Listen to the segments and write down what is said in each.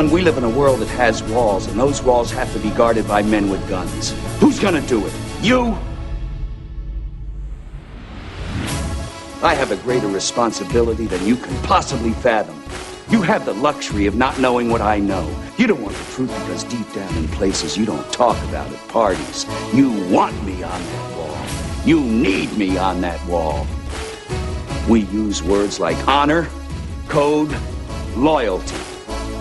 Son, we live in a world that has walls, and those walls have to be guarded by men with guns. Who's gonna do it? You? I have a greater responsibility than you can possibly fathom. You have the luxury of not knowing what I know. You don't want the truth because deep down in places you don't talk about at parties, you want me on that wall. You need me on that wall. We use words like honor, code, loyalty.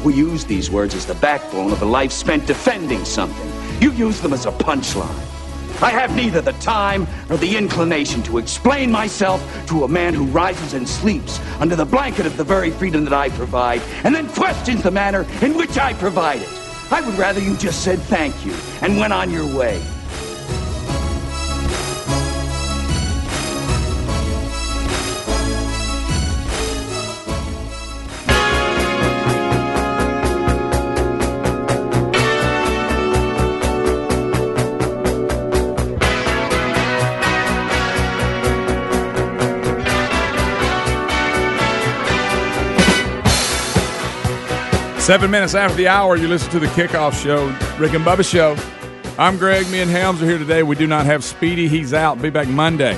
We use these words as the backbone of a life spent defending something. You use them as a punchline. I have neither the time nor the inclination to explain myself to a man who rises and sleeps under the blanket of the very freedom that I provide and then questions the manner in which I provide it. I would rather you just said thank you and went on your way. Seven minutes after the hour, you listen to the kickoff show, Rick and Bubba Show. I'm Greg. Me and Helms are here today. We do not have Speedy. He's out. Be back Monday.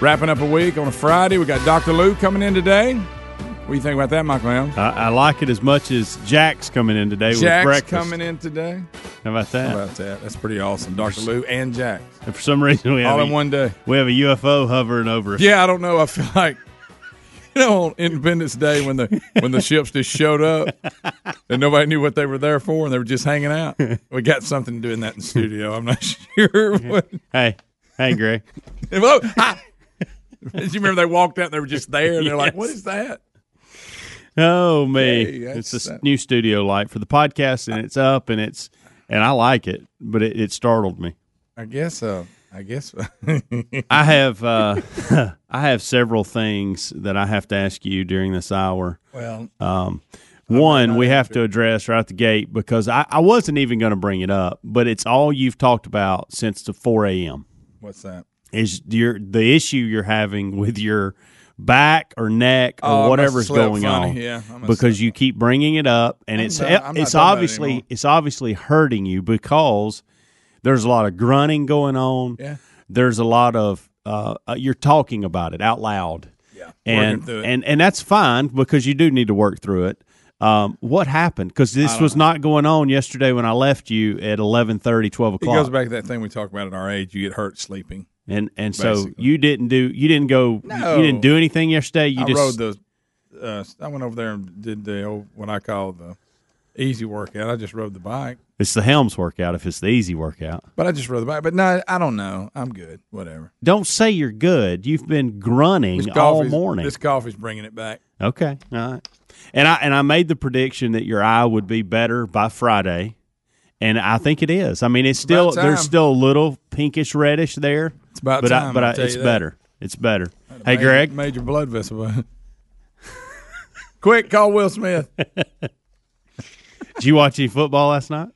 Wrapping up a week on a Friday. We got Dr. Lou coming in today. What do you think about that, Michael Helms? I, I like it as much as Jack's coming in today with Jack's breakfast. coming in today. How about that? How about that? That's pretty awesome. Dr. Lou and Jack. And for some reason, we have All a, in one day. We have a UFO hovering over us. Yeah, I don't know. I feel like you know on Independence Day when the when the ships just showed up and nobody knew what they were there for and they were just hanging out. We got something to do in that in the studio. I'm not sure. What. Hey, hey, Greg. Whoa, ah! Do you remember they walked out and they were just there and they're like, "What is that?" Oh me, Hey, it's a that- new studio light for the podcast, and it's up, and it's and I like it, but it, it startled me. I guess. Uh, I guess. I have uh, I have several things that I have to ask you during this hour. well, Um, one we have to address right at the gate because I, I wasn't even going to bring it up, but it's all you've talked about since the four a.m. what's that? is your the issue you're having with your back or neck or Oh, whatever's going funny. on Yeah, because you keep bringing it up and I'm it's not- it's about it obviously it's obviously hurting you because there's a lot of grunting going on Yeah. there's a lot of uh, uh, you're talking about it out loud Yeah, and it. and and that's fine because you do need to work through it um, what happened because this was not going on yesterday when I left you at 11:30 12 It o'clock goes back to that thing we talk about at our age. You get hurt sleeping. and and so you didn't do you didn't go No. you didn't do anything yesterday. You I just rode the. Uh, I went over there and did the old, what I call the easy workout. I just rode the bike, it's the Helms workout if it's the easy workout. but I just rode the bike. But no, I don't know. I'm good. Whatever. Don't say you're good. You've been grunting all morning. This coffee's bringing it back. okay, all right. And I and I made the prediction that your eye would be better by Friday, and I think it is. I mean, it's still there's still a little pinkish reddish there. It's about but I, time, but I'll I, it's better. It's better. Hey, Major- Greg. Major blood vessel. Quick, call Will Smith. Did you watch any football last night?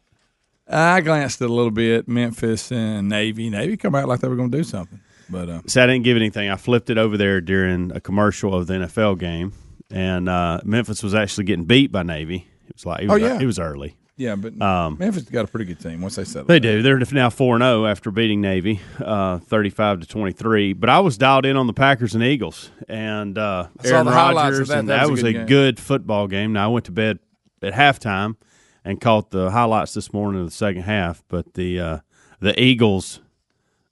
I glanced at a little bit. Memphis and Navy. Navy come out like they were going to do something, but uh, So I didn't give anything. I flipped it over there during a commercial of the NFL game, and uh, Memphis was actually getting beat by Navy. It was like it Oh, yeah. it was early. yeah. But Um, Memphis got a pretty good team once they settle. They down. do. They're now four and zero after beating Navy, uh, thirty-five to twenty-three. But I was dialed in on the Packers and Eagles, and uh, Aaron Rodgers, that. and That that was was a a good game. good football game. Now I went to bed at halftime and caught the highlights this morning of the second half. But the uh, the Eagles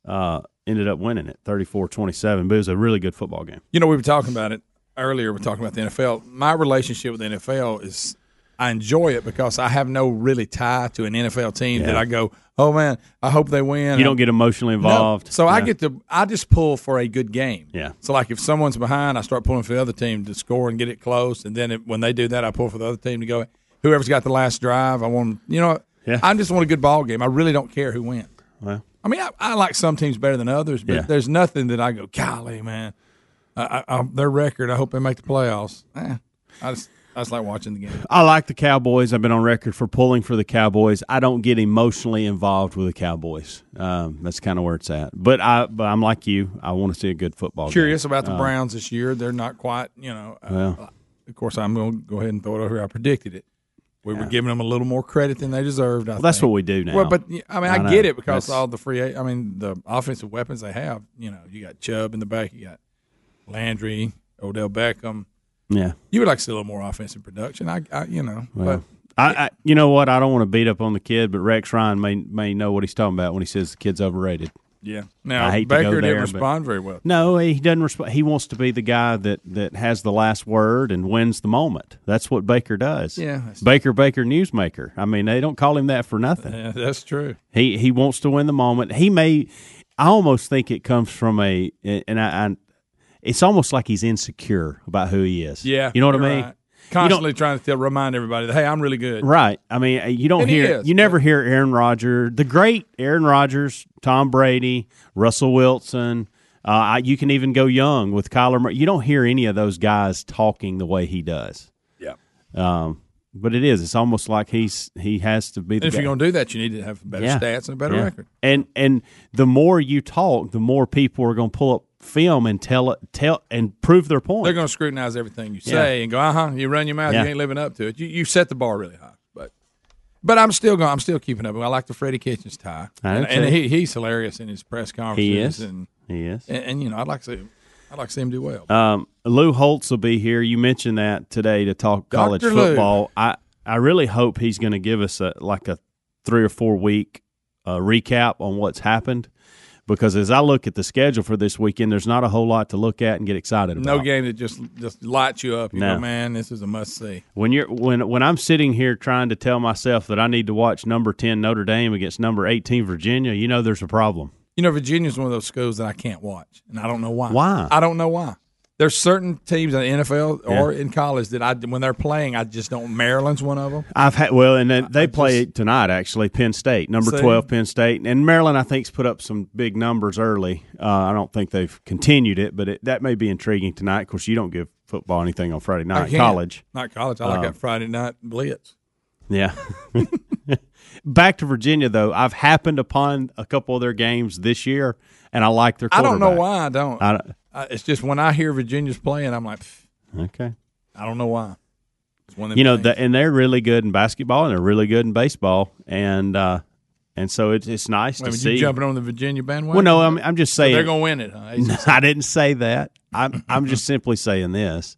uh, ended up winning it 34-27. But it was a really good football game. You know, we were talking about it earlier. We are talking about the NFL. My relationship with the NFL is I enjoy it because I have no really tie to an NFL team that I go, oh man, I hope they win. You don't get emotionally No. involved. So I get to I just pull for a good game. Yeah. So like if someone's behind, I start pulling for the other team to score and get it close, and then it, when they do that, I pull for the other team to go. Whoever's got the last drive, I want. You know, Yeah. I just want a good ball game. I really don't care who wins. Well, I mean, I, I like some teams better than others, but Yeah. there's nothing that I go, golly, man, I, I, their record. I hope they make the playoffs. Eh, I just I just like watching the game. I like the Cowboys. I've been on record for pulling for the Cowboys. I don't get emotionally involved with the Cowboys. Um, that's kind of where it's at. But I, but I'm like you. I want to see a good football. Curious game. about the Uh, Browns this year. They're not quite, you know. uh, Well. of course, I'm going to go ahead and throw it over here. I predicted it. We were giving them a little more credit than they deserved. I Well, that's what we do now. Well, but I mean, I, I get it because That's- all the free. I mean, the offensive weapons they have. You know, you got Chubb in the back. You got Landry, Odell Beckham. yeah. You would like to see a little more offensive production. I, I you know, Well, I, I, you know what? I don't want to beat up on the kid, but Rex Ryan may may know what he's talking about when he says the kid's overrated. Yeah. Now I hate to go Baker there, didn't respond very well. No, he doesn't respond. He wants to be the guy that, that has the last word and wins the moment. That's what Baker does. Yeah, Baker, Baker, newsmaker. I mean, they don't call him that for nothing. Yeah, that's true. He he wants to win the moment. He may. I almost think it comes from a, and I, I it's almost like he's insecure about who he is. Yeah, you know what I mean. right. Constantly trying to tell, remind everybody that hey, I'm really good. Right. I mean, you don't And he hear, is, you never hear Aaron Rodgers, the great Aaron Rodgers, Tom Brady, Russell Wilson. Uh, I- you can even go young with Kyler. Murray. You don't hear any of those guys talking the way he does. Yeah. Um, but it is. It's almost like he's he has to be the And if guy. you're going to do that, you need to have better Yeah. stats and a better Yeah. record. And and the more you talk, the more people are going to pull up film and tell it tell and prove their point. They're going to scrutinize everything you say and go, uh huh. You run your mouth, Yeah. you ain't living up to it. You you set the bar really high, but but I'm still going. I'm still keeping up. I like the Freddie Kitchens tie, and, and he, he's hilarious in his press conferences. he is. and, he is. and and you know I'd like to see I'd like to see him do well. Um, Lou Holtz will be here. You mentioned that today to talk college Dr. Lou. football. I I really hope he's going to give us a like a three or four week uh, recap on what's happened. Because as I look at the schedule for this weekend, there's not a whole lot to look at and get excited about. no game that just just lights you up. You No. go, man, this is a must see. When you're when when I'm sitting here trying to tell myself that I need to watch number ten Notre Dame against number eighteen Virginia, you know there's a problem. You know, Virginia's one of those schools that I can't watch, and I don't know why. Why? I don't know why. There's certain teams in the NFL or in college that I, when they're playing, I just don't. Maryland's one of them. I've had well, and then they I play tonight actually. Penn State, number See? twelve, Penn State, and Maryland. I think's put up some big numbers early. Uh, I don't think they've continued it, but it, that may be intriguing tonight. Of course, you don't give football anything on Friday night. College, not college. I like that Friday night blitz. yeah. Back to Virginia though, I've happened upon a couple of their games this year, and I like their. I don't know why I don't. I don't- I, it's just when I hear Virginia's playing, I'm like, pff, okay. I don't know why. It's one of you know, the, and they're really good in basketball, and they're really good in baseball, and uh, and so it's it's nice Wait, to see. jumping on the Virginia bandwagon? well, no, I'm I'm just saying they're going to win it. Huh? I didn't say that. I'm I'm just simply saying this.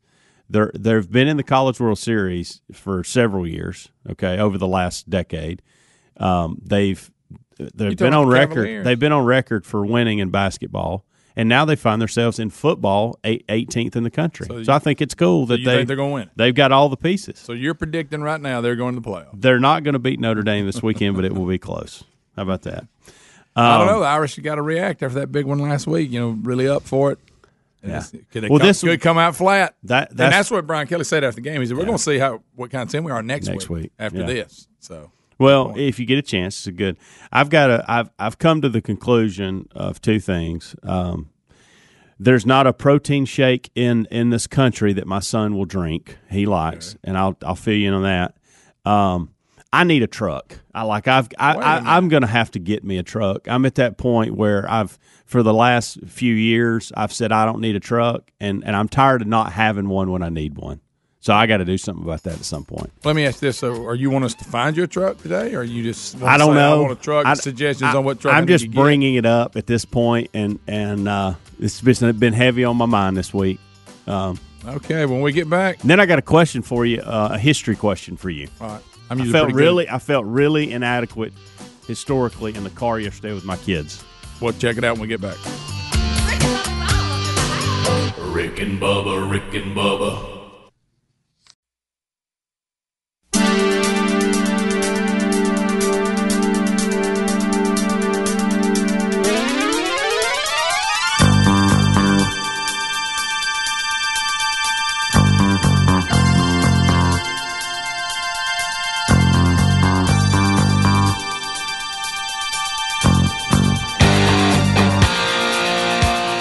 They're they've been in the College World Series for several years. Okay, over the last decade, um, they've they've talking been on record. Cavaliers. They've been on record for winning in basketball, and now they find themselves in football, eight- 18th in the country. So, So you- I think it's cool that you they they're gonna win? They've got all the pieces. So you're predicting right now they're going to the playoffs. They're not going to beat Notre Dame this weekend, but it will be close. How about that? I don't Um, know. The Irish got to react after that big one last week. You know, really up for it. Yeah. Could Well, come, this- could come out flat? That and that's, that's what Brian Kelly said after the game. He said, "We're going to see how what kind of team we are next, Next week, after yeah. this." So Well, if you get a chance, it's a good. I've got a. I've I've come to the conclusion of two things. Um, there's not a protein shake in in this country that my son will drink. He likes, and I'll I'll fill you in on that. Um, I need a truck. I like. I've. I, I, going to have to get me a truck. I'm at that point where I've for the last few years I've said I don't need a truck, and and I'm tired of not having one when I need one. So I got to do something about that at some point. let me ask this: So, are you want us to find you a truck today, or are you just want I don't say, know. I want a truck. I- suggestions I- on what truck I I'm need just to get? bringing it up at this point, and and uh, it's been been heavy on my mind this week. Um, Okay, when we get back, then I got a question for you, uh, a history question for you. all right. I'm I felt pretty good. really, I felt really inadequate historically in the car yesterday with my kids. We'll check it out when we get back. Rick and Bubba, Rick and Bubba.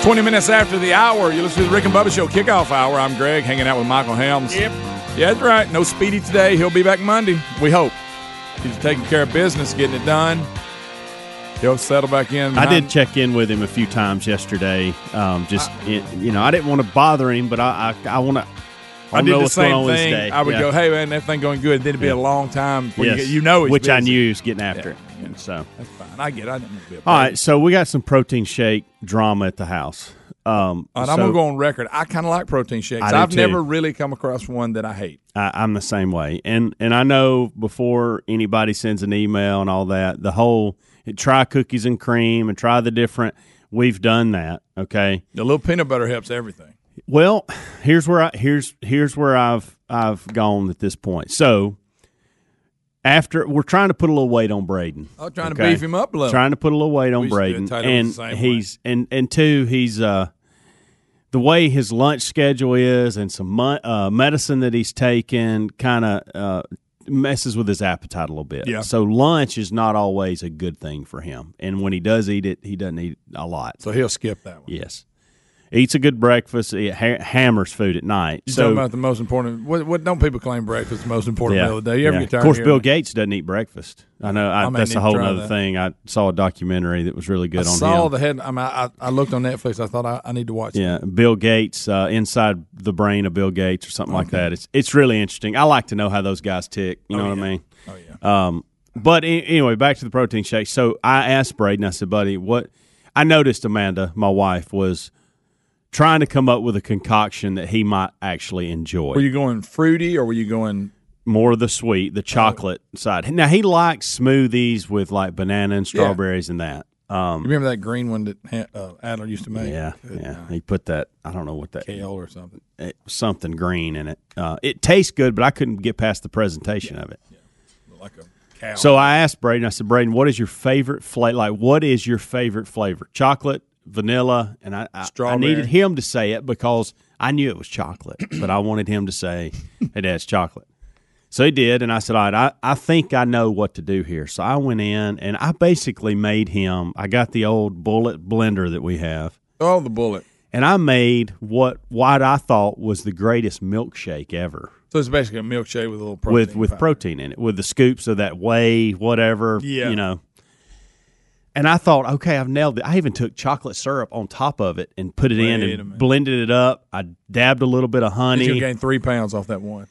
Twenty minutes after the hour, you listen to the Rick and Bubba Show kickoff hour. I'm Greg, hanging out with Michael Helms. Yep. Yeah, that's right. No Speedy today. He'll be back Monday. We hope. He's taking care of business, getting it done. He'll settle back in. I did check in with him a few times yesterday. Um, just it- you know, I didn't want to bother him, but I I, I want to. I don't did know the what's going same on with this thing. day. I would Yeah. go, "Hey man, that thing going good." Then it'd be Yeah. a long time before you, Yes. get, you know, he's which I knew he was getting after Yeah. it. And so, That's fine. I get. it. I didn't be a all right, so we got some protein shake drama at the house. Um, right, I'm gonna go on record. I kind of like protein shakes. I too. never really come across one that I hate. I, I'm the same way, and and I know before anybody sends an email and all that, the whole try cookies and cream and try the different. We've done that. Okay. The little peanut butter helps everything. Well, here's where I here's here's where I've I've gone at this point. So after we're trying to put a little weight on Braden. I'm trying to beef him up a little. Trying to put a little weight on used to do it. Braden, and he's and and two he's uh the way his lunch schedule is and some mu- uh, medicine that he's taken kind of uh, messes with his appetite a little bit. Yeah. So lunch is not always a good thing for him, and when he does eat it, he doesn't eat a lot. so he'll skip that one. Yes. Eats a good breakfast. Ha- hammers food at night. You so talking about the most important? What, what don't people claim breakfast is the most important meal of the day? You ever yeah. get tired? of course, hearing Bill? Gates doesn't eat breakfast. I know. I, I that's a whole other that. thing. I saw a documentary that was really good I on saw him. the head. I, mean, I, I looked on Netflix. I thought I, I need to watch. it. yeah, Bill Gates, uh, inside the brain of Bill Gates, or something like that. It's it's really interesting. I like to know how those guys tick. You know Oh, what yeah. I mean? Oh yeah. Um, but anyway, back to the protein shake. So I asked Braden. I said, "Buddy, what?" I noticed Amanda, my wife, was trying to come up with a concoction that he might actually enjoy. Were you going fruity or were you going? more of the sweet, the chocolate side. Now he likes smoothies with like banana and strawberries and that. Um, You remember that green one that uh, Adler used to make? yeah, Good yeah. night. He put that. I don't know what that. Kale or something. it- something green in it. Uh, it tastes good, but I couldn't get past the presentation of it. Like a cow. So I asked Braden. I said, Braden, what is your favorite flavor? Like, what is your favorite flavor? Chocolate, vanilla, and I, I, I needed him to say it because I knew it was chocolate, but I wanted him to say it has chocolate. So he did, and I said, "All right, I, I think I know what to do here." So I went in and I basically made him. I got the old bullet blender that we have, oh, the bullet. and I made what what I thought was the greatest milkshake ever So it's basically a milkshake with a little protein. with with powder. protein in it, with the scoops of that whey, whatever, Yeah. you know. And I thought, okay, I've nailed it. I even took chocolate syrup on top of it and put it in Wait a and blended it up. I dabbed a little bit of honey. gonna gain three pounds off that one.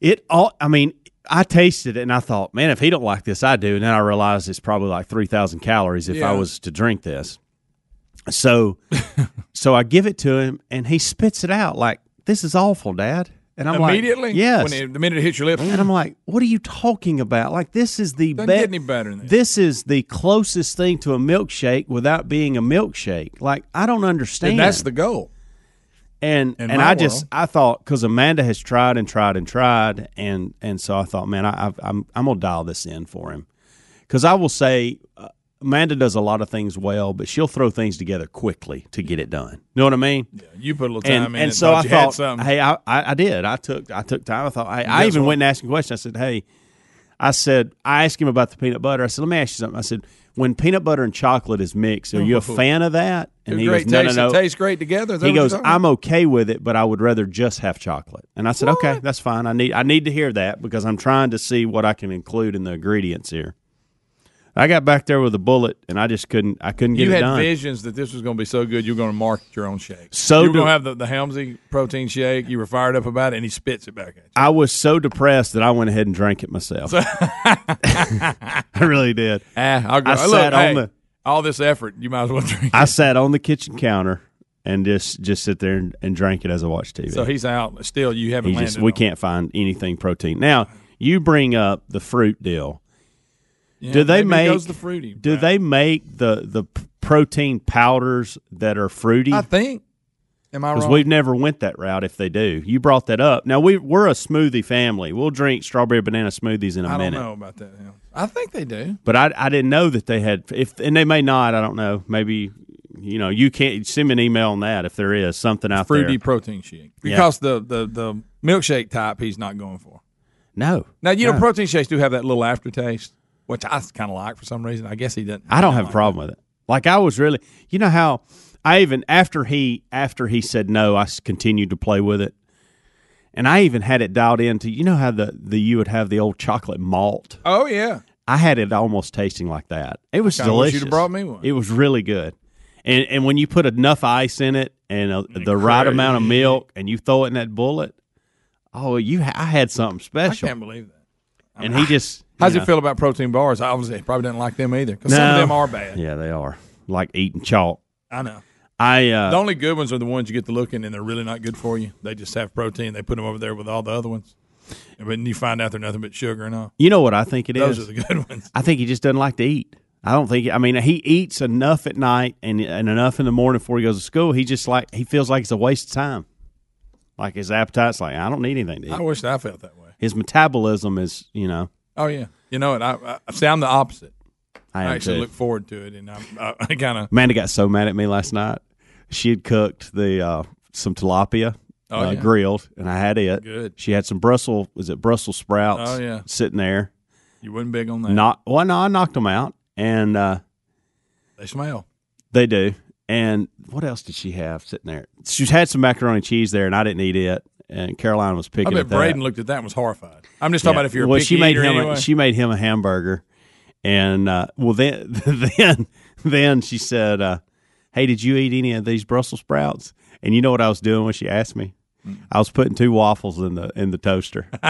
It all. I mean, I tasted it and I thought, man, if he don't like this, I do. And then I realized it's probably like three thousand calories if Yeah. I was to drink this. So, so I give it to him and he spits it out like, "This is awful, Dad." And I'm Immediately, like, "Yes." When it, the minute it hits your lips, and I'm like, "What are you talking about? Like this is the doesn't get any better than this. This is the closest thing to a milkshake without being a milkshake. Like I don't understand. And that's the goal. and in and my I just world. I thought because Amanda has tried and tried and tried and and so I thought, man, I, I've, I'm I'm gonna dial this in for him because I will say. Uh, Amanda does a lot of things well, but she'll throw things together quickly to get it done. You know what I mean? You put a little time and, in. and it, so I you had thought, something. hey, I, I, did. I took I took time. I thought I, I even what? went and asked him questions. I said, hey, I said I asked him about the peanut butter. I said, let me ask you something. I said, when peanut butter and chocolate is mixed, are you a oh. fan of that? And he great goes, no, no, no. It tastes great together. He goes, I'm okay with it, but I would rather just have chocolate. And I said, okay, that's fine. I need I need to hear that because I'm trying to see what I can include in the ingredients here. I got back there with a bullet, and I just couldn't. I couldn't get You it had visions that this was going to be so good. You were going to market your own shake. So you were do- going to have the, the Helmsy protein shake. You were fired up about it, and he spits it back at you. I was so depressed that I went ahead and drank it myself. I really did. Ah, I'll go. I look, sat on hey, the- all this effort. You might as well drink. I it. sat on the kitchen counter and just just sit there and, and drank it as I watched TV. So he's out. Still, you haven't He just we on- can't find anything protein. Now you bring up the fruit deal. Yeah, do they make the fruity? Do route. they make the the protein powders that are fruity? I think. Am I Because we've never went that route. If they do, you brought that up. Now we we're a smoothie family. We'll drink strawberry banana smoothies in a I don't minute. know about that. yeah. I think they do. But I, I didn't know that they had if and they may not. I don't know. Maybe you know you can't send me an email on that if there is something out Fruity there. Fruity protein shake Yeah. because the, the the milkshake type he's not going for. No, Now you know protein shakes do have that little aftertaste, which I kind of like for some reason. I guess he doesn't. I don't have a like problem with it. Like I was really, you know how I even after he after he said no, I continued to play with it, and I even had it dialed into. You know how the the you would have the old chocolate malt. Oh yeah, I had it almost tasting like that. It was kinda delicious. you'd have brought me one. It was really good. And and when you put enough ice in it and uh the right amount of milk and you throw it in that bullet, "Oh, you, ha- I had something special. I can't believe that. and he just. How's you he feel about protein bars? I Obviously, probably didn't like them either because some of No. them are bad. Yeah, they are like eating chalk. I know. I uh, The only good ones are the ones you get to look in and they're really not good for you. They just have protein. They put them over there with all the other ones. But then you find out they're nothing but sugar and all. you know what I think it is. Those are the good ones. I think he just doesn't like to eat. I don't think. I mean, he eats enough at night and and enough in the morning before he goes to school. He just like he feels like it's a waste of time. Like his appetite's like I don't need anything to eat. I wish I felt that way. His metabolism is, you know, Oh yeah, you know what? I, I see. I'm the opposite. I I, actually too. look forward to it, and I'm, I, I kind of. Amanda got so mad at me last night. She had cooked the uh, some tilapia Oh, uh, yeah. grilled, and I had it. Good. She had some Brussels was it Brussels sprouts? Oh, yeah. sitting there. You wasn't big on that. Not well, no, I knocked them out, and uh, They smell. they do. And what else did she have sitting there? She's had some macaroni and cheese there, and I didn't eat it. And Caroline was picking. I bet at that. Braden looked at that and was horrified. I'm just talking Yeah. about if you're a well, she made him anyway. a, she made him a hamburger, and uh, well then then then she said, uh, "Hey, did you eat any of these Brussels sprouts?" And you know what I was doing when she asked me? Mm. I was putting two waffles in the in the toaster.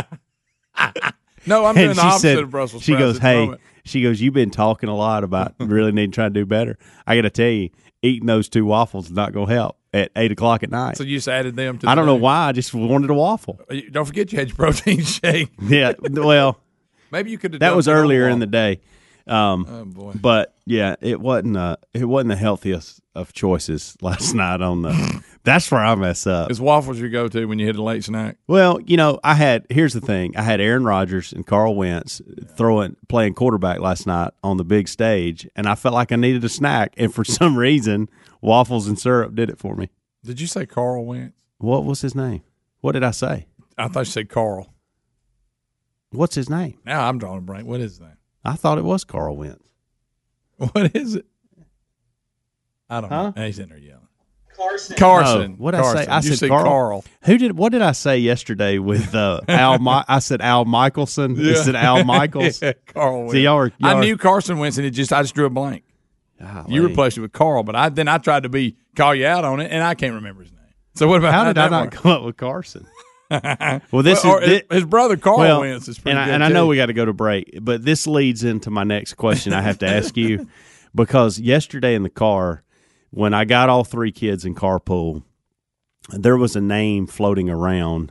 no, I'm doing the opposite said, of Brussels she goes, "Hey," she goes, "You've been talking a lot about really need to try to do better. I got to tell you, eating those two waffles is not going to help at eight o'clock at night. So you just added them to. I don't know why. I just wanted a waffle. Don't forget you had your protein shake. Yeah, well, Maybe you could have. that was earlier in the day. Um, Oh boy. But yeah, it wasn't uh it wasn't the healthiest of choices last night on the that's where I mess up. Is waffles your go-to when you hit a late snack? Well, you know, I had here's the thing. I had Aaron Rodgers and Carl Wentz throwing playing quarterback last night on the big stage and I felt like I needed a snack and for some reason waffles and syrup did it for me. Did you say Carl Wentz? What was his name? What did I say? I thought you said Carl. What's his name? Now I'm drawing a blank. What is that? I thought it was Carl Wentz. What is it? I don't Huh? know. He's in there yelling. Carson. Carson. Oh, what'd I say? I you said said Carl? Carl. Who did what did I say yesterday with uh, Al Mi- I said Al Michelson. I said Al Michaels. yeah, Carl Wentz. See, y'all are- y'all I knew Carson Wentz, and it just I just drew a blank. Golly. You replaced it with Carl, but I then I tried to be call you out on it, and I can't remember his name. So what about How did I not work? come up with Carson? well, this Well, is his, his brother Carl well, Wentz is pretty and I, good and I know we got to go to break, but this leads into my next question I have to ask you because yesterday in the car, when I got all three kids in carpool, there was a name floating around,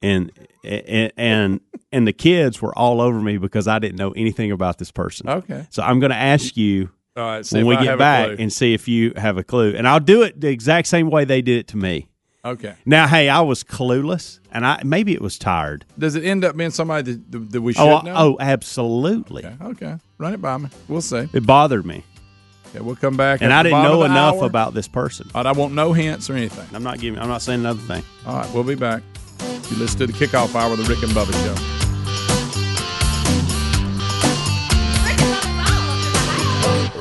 and and and, and the kids were all over me because I didn't know anything about this person. Okay. So I'm going to ask you All right. When we I get back and see if you have a clue, and I'll do it the exact same way they did it to me. okay. Now, hey, I was clueless, and I maybe it was tired. Does it end up being somebody that, that, that we oh, should Oh, know? oh, absolutely. Okay. Okay. Run it by me. We'll see. It bothered me, Okay, we'll come back. and at I didn't bottom know enough hour. about this person. All right, I want no hints or anything. I'm not giving. I'm not saying another thing. All right, we'll be back. You listen to the kickoff hour of the Rick and Bubba Show.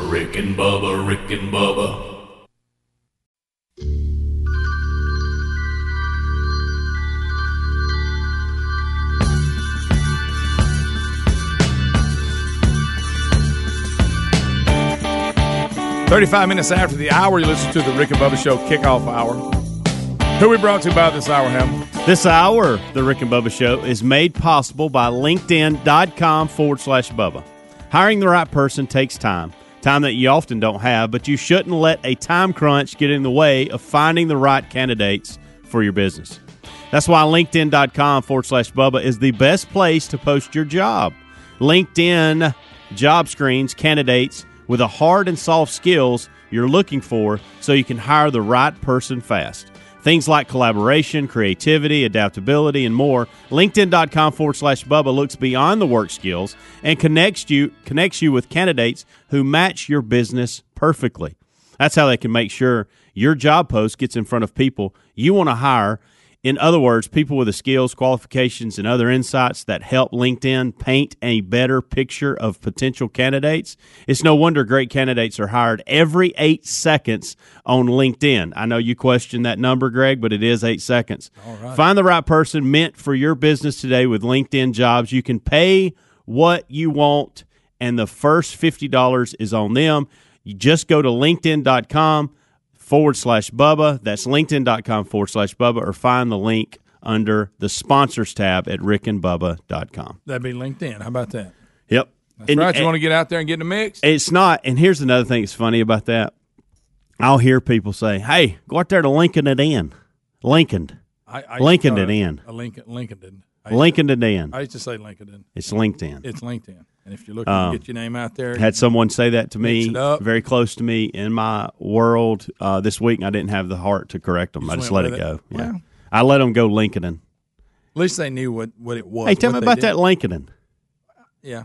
Rick and Bubba, Rick and Bubba. Thirty-five minutes after the hour, you listen to the Rick and Bubba Show kickoff hour. Who we brought to by this hour, Ham? This hour, the Rick and Bubba Show, is made possible by LinkedIn.com forward slash Bubba. Hiring the right person takes time, time that you often don't have, but you shouldn't let a time crunch get in the way of finding the right candidates for your business. That's why LinkedIn.com forward slash Bubba is the best place to post your job. LinkedIn job screens candidates with the hard and soft skills you're looking for so you can hire the right person fast. Things like collaboration, creativity, adaptability, and more. LinkedIn.com forward slash Bubba looks beyond the work skills and connects you connects you with candidates who match your business perfectly. That's how they can make sure your job post gets in front of people you want to hire. In other words, people with the skills, qualifications, and other insights that help LinkedIn paint a better picture of potential candidates. It's no wonder great candidates are hired every eight seconds on LinkedIn. I know you questioned that number, Greg, but it is eight seconds. Find the right person meant for your business today with LinkedIn jobs. You can pay what you want, and the first $50 is on them. You just go to LinkedIn.com forward slash Bubba. That's LinkedIn.com forward slash Bubba, or find the link under the sponsors tab at rickandbubba.com. That'd be LinkedIn. How about that? Yep. That's right. You want to get out there and get in the mix? It's not. And here's another thing that's funny about that. I'll hear people say, "Hey, go out there to Lincoln it in, Lincoln, I, I Lincoln it in. A Lincoln, Lincoln. I Lincoln it in." I used to say Lincoln. It's LinkedIn. It's LinkedIn. And if you're looking to get your name out there, Had someone say that to me, very close to me in my world uh, this week, and I didn't have the heart to correct them. I just just let it go. Yeah. I let them go Lincoln. at least they knew what, what it was. Hey, tell me about did. that Lincoln. Yeah.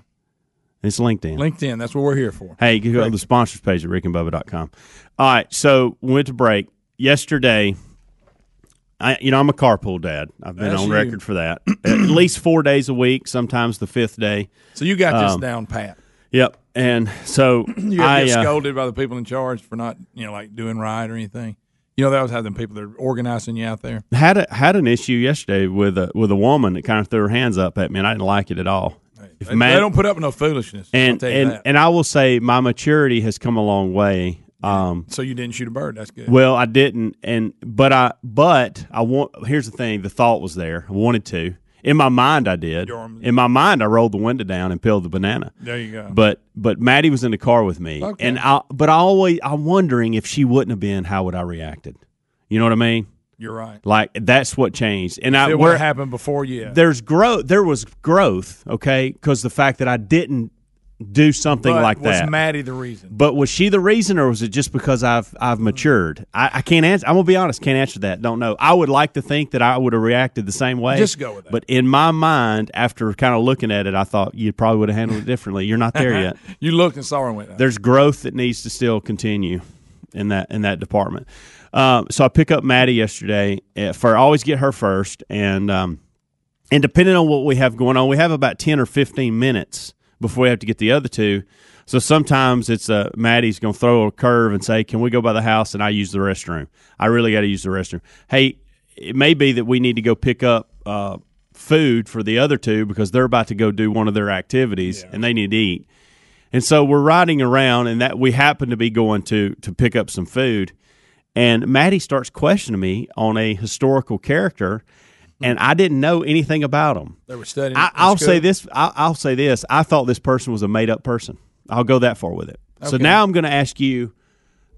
It's LinkedIn. LinkedIn. That's what we're here for. Hey, you go to the sponsors page at rickandbubba.com. All right, so we went to break. Yesterday, I you know, I'm a carpool dad. I've been That's on you. record for that. at least four days a week, sometimes the fifth day. So you got this Um, down pat. Yep. And so You I ever get uh, scolded by the people in charge for not, you know, like doing right or anything. You know, they always have them people that are organizing you out there. had a, had an issue yesterday with a with a woman that kind of threw her hands up at me, and I didn't like it at all. If They, Matt- they don't put up with no foolishness. I'll and tell you and that. and I will say my maturity has come a long way. Um, so you didn't shoot a bird. That's good. Well, I didn't, and but I but I want. Here's the thing: the thought was there. I wanted to. In my mind, I did. In my mind, I rolled the window down and peeled the banana. there you go. But but Maddie was in the car with me, Okay. and I but I always I'm wondering if she wouldn't have been, how would I reacted? You know what I mean? You're right. Like that's what changed, and I what happened before you. there's growth. There was growth, okay, because the fact that I didn't do something but like was that. Was Maddie the reason? But was she the reason, or was it just because I've I've matured? I, I can't answer. I'm gonna be honest. Can't answer that. Don't know. I would like to think that I would have reacted the same way. Just go with that. But in my mind, after kind of looking at it, I thought you probably would have handled it differently. You're not there yet. You looked and saw her and went, There's growth that needs to still continue in that in that department. Um, so I pick up Maddie yesterday uh, for I always get her first, and um, and depending on what we have going on, we have about ten or fifteen minutes before we have to get the other two. So sometimes it's uh, Maddie's going to throw a curve and say, "Can we go by the house?" and I use the restroom. I really got to use the restroom. Hey, it may be that we need to go pick up uh, food for the other two because they're about to go do one of their activities and they need to eat. And so we're riding around, and that we happen to be going to to pick up some food, and Maddie starts questioning me on a historical character, Mm-hmm. and I didn't know anything about them. they were studying. I, I'll school. say this. I, I'll say this. I thought this person was a made up person. I'll go that far with it. So now I'm going to ask you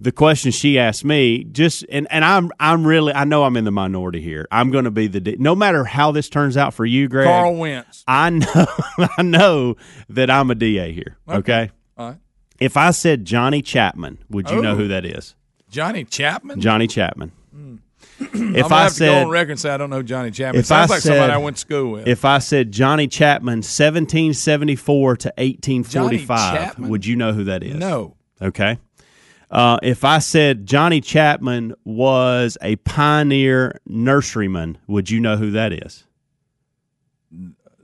the question she asked me. Just and and I'm I'm really I know I'm in the minority here. I'm going to be the no matter how this turns out for you, Greg. Carl Wentz. I know I know that I'm a DA here. Okay. All right. If I said Johnny Chapman, would you know Oh. who that is? Johnny Chapman. Johnny Chapman. I'm if I have to go said on record say I don't know Johnny Chapman. If Sounds I like somebody said- I went to school with. if I said Johnny Chapman, 1774 to 1845, would you know who that is? no, Okay. Uh, if I said Johnny Chapman was a pioneer nurseryman, would you know who that is?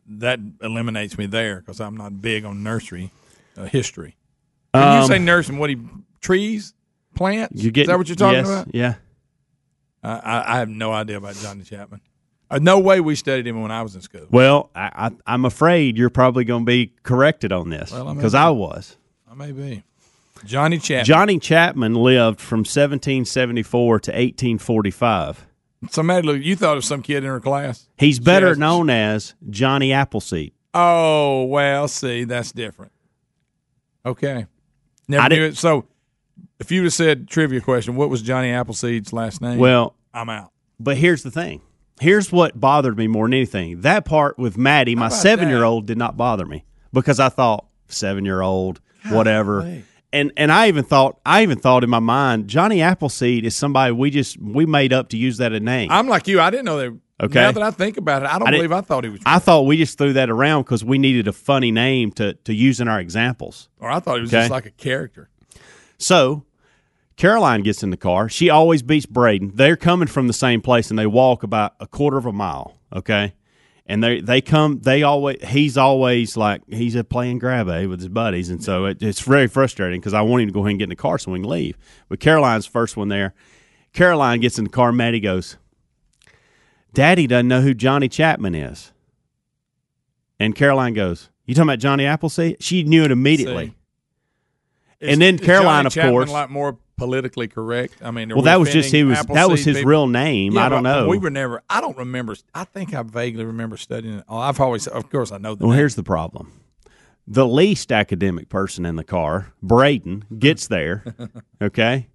that eliminates me there because I'm not big on nursery uh, history. When you Um, say nursery, what do you trees, plants? You get Is that what you're talking yes, about? Yeah. I, I, I have no idea about Johnny Chapman. Uh, no way we studied him when I was in school. Well, I, I, I'm afraid you're probably going to be corrected on this Well, I because. I was. I may be. Johnny Chapman. Johnny Chapman lived from 1774 to 1845. Somebody look. You thought of some kid in her class. He's better known as Johnny Appleseed. Oh well, see, that's different. Okay, never I knew it. So, if you would have said trivia question, what was Johnny Appleseed's last name? Well, I'm out. But here's the thing. Here's what bothered me more than anything. That part with Maddie, my seven year old, did not bother me because I thought seven year old, whatever. Golly. And and I even thought I even thought in my mind Johnny Appleseed is somebody we just we made up to use that a name. I'm like you. I didn't know that. Okay. Now that I think about it, I don't I believe I thought he was, I thought we just threw that around because we needed a funny name to to use in our examples. or I thought he was Okay. just like a character. So Caroline gets in the car. She always beats Braden. They're coming from the same place and they walk about a quarter of a mile. Okay. And they, they come, they always, he's always like, he's a playing grab a with his buddies. And so it, it's very frustrating because I want him to go ahead and get in the car so we can leave. But Caroline's first one there. Caroline gets in the car. Maddie goes, Daddy doesn't know who Johnny Chapman is. And Caroline goes, You talking about Johnny Appleseed? She knew it immediately. See. Is- And then Caroline, of course- like more politically correct? I mean, Well, that was just he was that was his people? real name. Yeah, I don't know. We were never. I don't remember. I think I vaguely remember studying it. Oh, I've always, of course, I know the Well, name. here's the problem. The least academic person in the car, Braden, gets there, okay?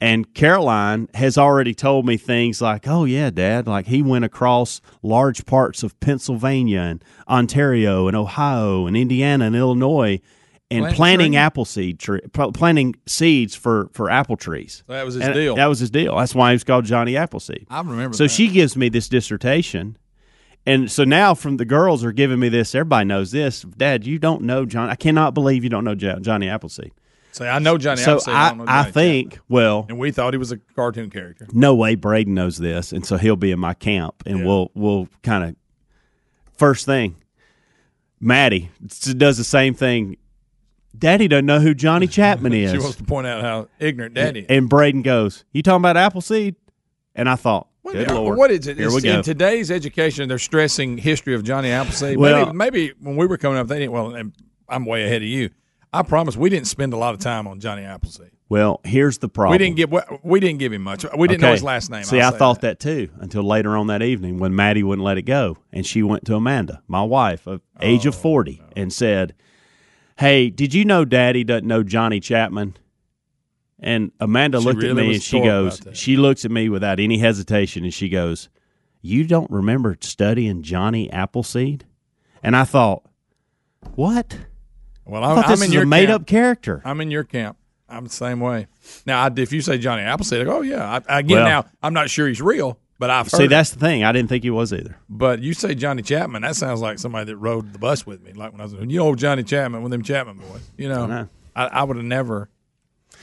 And Caroline has already told me things like, oh, yeah, Dad, like he went across large parts of Pennsylvania and Ontario and Ohio and Indiana and Illinois and Plant planting tree? apple seed tree, planting seeds for, for apple trees. That was his And deal. That was his deal. That's why he was called Johnny Appleseed. I remember. So that. she gives me this dissertation. And so now from the girls are giving me this. Everybody knows this. Dad, you don't know John. I cannot believe you don't know Johnny Appleseed. Say, I know Johnny. so Appleseed, I, don't know I think, Chapman. well, and we thought he was a cartoon character. no way Braden knows this, and so he'll be in my camp, and Yeah. we'll we'll kind of first thing. Maddie does the same thing. Daddy doesn't know who Johnny Chapman is. She wants to point out how ignorant Daddy. is. And Braden goes, "You talking about Appleseed?" And I thought, What, "Good lord, what is it? Here It's- we go." In today's education, they're stressing history of Johnny Appleseed. Well- maybe, maybe when we were coming up, they didn't. Well, I'm way ahead of you. I promise we didn't spend a lot of time on Johnny Appleseed. well, here's the problem. We didn't give we didn't give him much. We didn't know his last name. See, I thought that. too until later on that evening when Maddie wouldn't let it go, and she went to Amanda, my wife, of age Oh, of forty, and said, "Hey, did you know Daddy doesn't know Johnny Chapman?" And Amanda She looked at me and she goes, she looks at me without any hesitation, and she goes, "You don't remember studying Johnny Appleseed?" And I thought, "What? Well, I I'm, thought I'm this in is your a made camp. up character." I'm in your camp. I'm the same way. Now, I, if you say Johnny Appleseed, I go, oh yeah. I, again, Well- now I'm not sure he's real, but I've. See, that's the thing. I didn't think he was either. But you say Johnny Chapman, that sounds like somebody that rode the bus with me. Like when I was, you know, Johnny Chapman, with them Chapman boys. You know, know. I, I would have never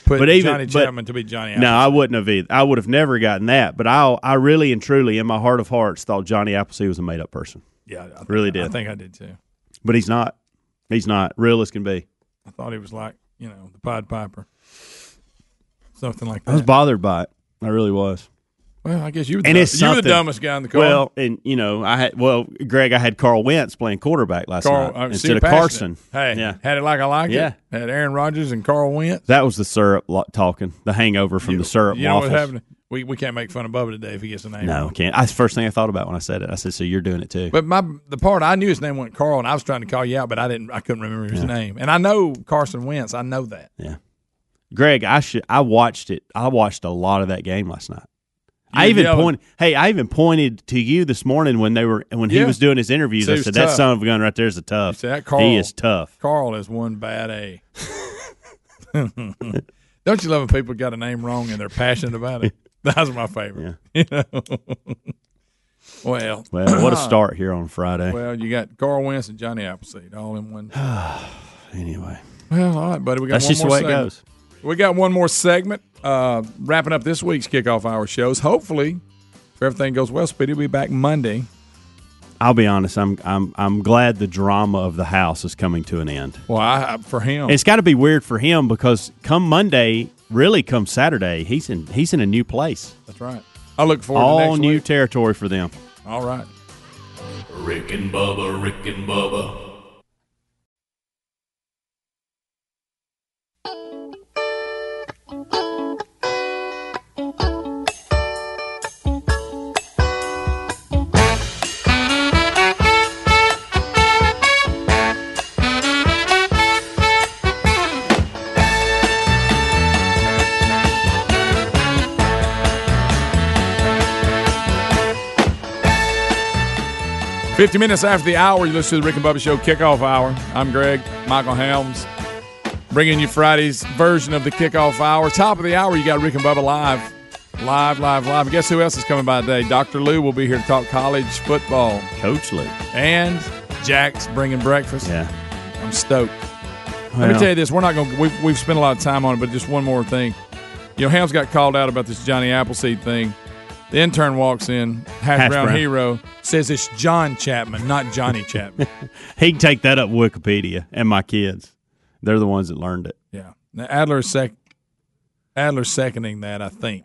put But even- Johnny but- Chapman to be Johnny. No, I wouldn't have either. I would have never gotten that. But I, I really and truly, in my heart of hearts, thought Johnny Appleseed was a made up person. yeah, I really I did. I think I did too. But he's not. He's not real as can be. I thought he was like you know the Pied Piper, something like that. I was bothered by it. I really was. Well, I guess you were the, And it's you the dumbest guy in the car. Well, and you know, I had well, Greg, I had Carl Wentz playing quarterback last Carl night instead of. Carson. Hey, yeah, had it like I like Yeah. it. Had Aaron Rodgers and Carl Wentz. that was the syrup talking. The hangover from the syrup You know waffles. what happened? We we can't make fun of Bubba today if he gets a name. No, can't. That's the first thing I thought about when I said it. I said, "So you're doing it too?" But my the part I knew his name wasn't Carl, and I was trying to call you out, but I didn't. I couldn't remember his name, and I know Carson Wentz. I know that. yeah, Greg, I should. I watched it. I watched a lot of that game last night. I even yelling. pointed. Hey, I even pointed to you this morning when they were when he Yeah. was doing his interviews. So I said, "That tough. son of a gun right there is a tough. That Carl- he is tough." Carl is one bad A. Don't you love when people got a name wrong and they're passionate about it? That's my favorite. You know? well, Well, what a start here on Friday. well, you got Carl Wentz and Johnny Appleseed all in one. anyway, Well, all right, buddy. We got that's one just the more way it goes. We got one more segment uh, wrapping up this week's kickoff hour shows. Hopefully, if everything goes well, Speedy will be back Monday. I'll be honest. I'm I'm I'm glad the drama of the house is coming to an end. Well, I, for him, It's got to be weird for him because come Monday, really come Saturday, he's in he's in a new place, that's right. I look forward to all next new week. territory for them. All right. Rick and Bubba, Rick and Bubba. Fifty minutes after the hour, you listen to the Rick and Bubba Show kickoff hour. I'm Greg Michael Helms, bringing you Friday's version of the kickoff hour. Top of the hour, you got Rick and Bubba live, live, live, live. Guess who else is coming by today? Dr. Lou will be here to talk college football, Coach Lou. and Jack's bringing breakfast. Yeah. I'm stoked. Let me tell you this: we're not going. to We've we've spent a lot of time on it, but just one more thing. You know, Helms got called out about this Johnny Appleseed thing. The intern walks in, hash, Hash brown, brown. hero, says it's John Chapman, not Johnny Chapman. He can take that up Wikipedia and my kids. They're the one's that learned it. yeah, now Adler's sec, Adler's seconding that. I think.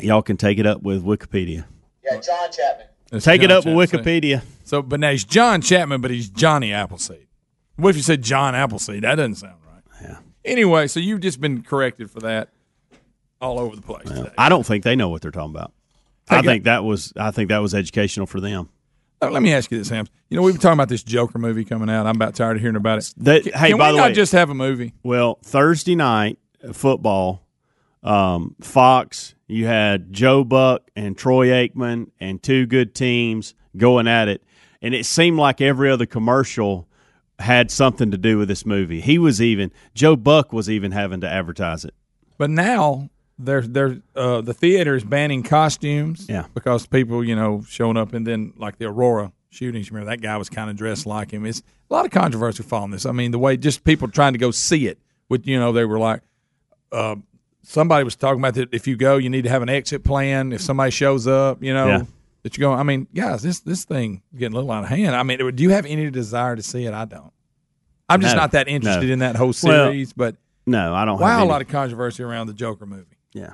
Y'all can take it up with Wikipedia. Yeah, John Chapman. It's Take it John up with Wikipedia. So, but now he's John Chapman, but he's Johnny Appleseed. What if you said John Appleseed? That doesn't sound right. Yeah. Anyway, so you've just been corrected for that. all over the place. today. I don't think they know what they're talking about. I think that was I think that was educational for them. Uh, Let me ask you this, Sam. You know, we've been talking about this Joker movie coming out. I'm about tired of hearing about it. That- Can, hey, can by we the not way- just have a movie? Well, Thursday night uh, football, um, Fox, you had Joe Buck and Troy Aikman and two good teams going at it, and it seemed like every other commercial had something to do with this movie. He was even Joe Buck was even having to advertise it. But now they're they're uh, the theater is banning costumes. Yeah. because people you know showing up and then like the Aurora shootings. Remember that guy was kind of dressed like him. It's a lot of controversy following this. I mean, the way just people trying to go see it. With you know they were like. Uh, Somebody was talking about that. If you go, you need to have an exit plan. If somebody shows up, you know Yeah. that you go. I mean, guys, this this thing getting a little out of hand. I mean, do you have any desire to see it? I don't. I'm just No. not that interested No. in that whole Well, series. but No, I don't. wow, have a lot of controversy around the Joker movie. Yeah.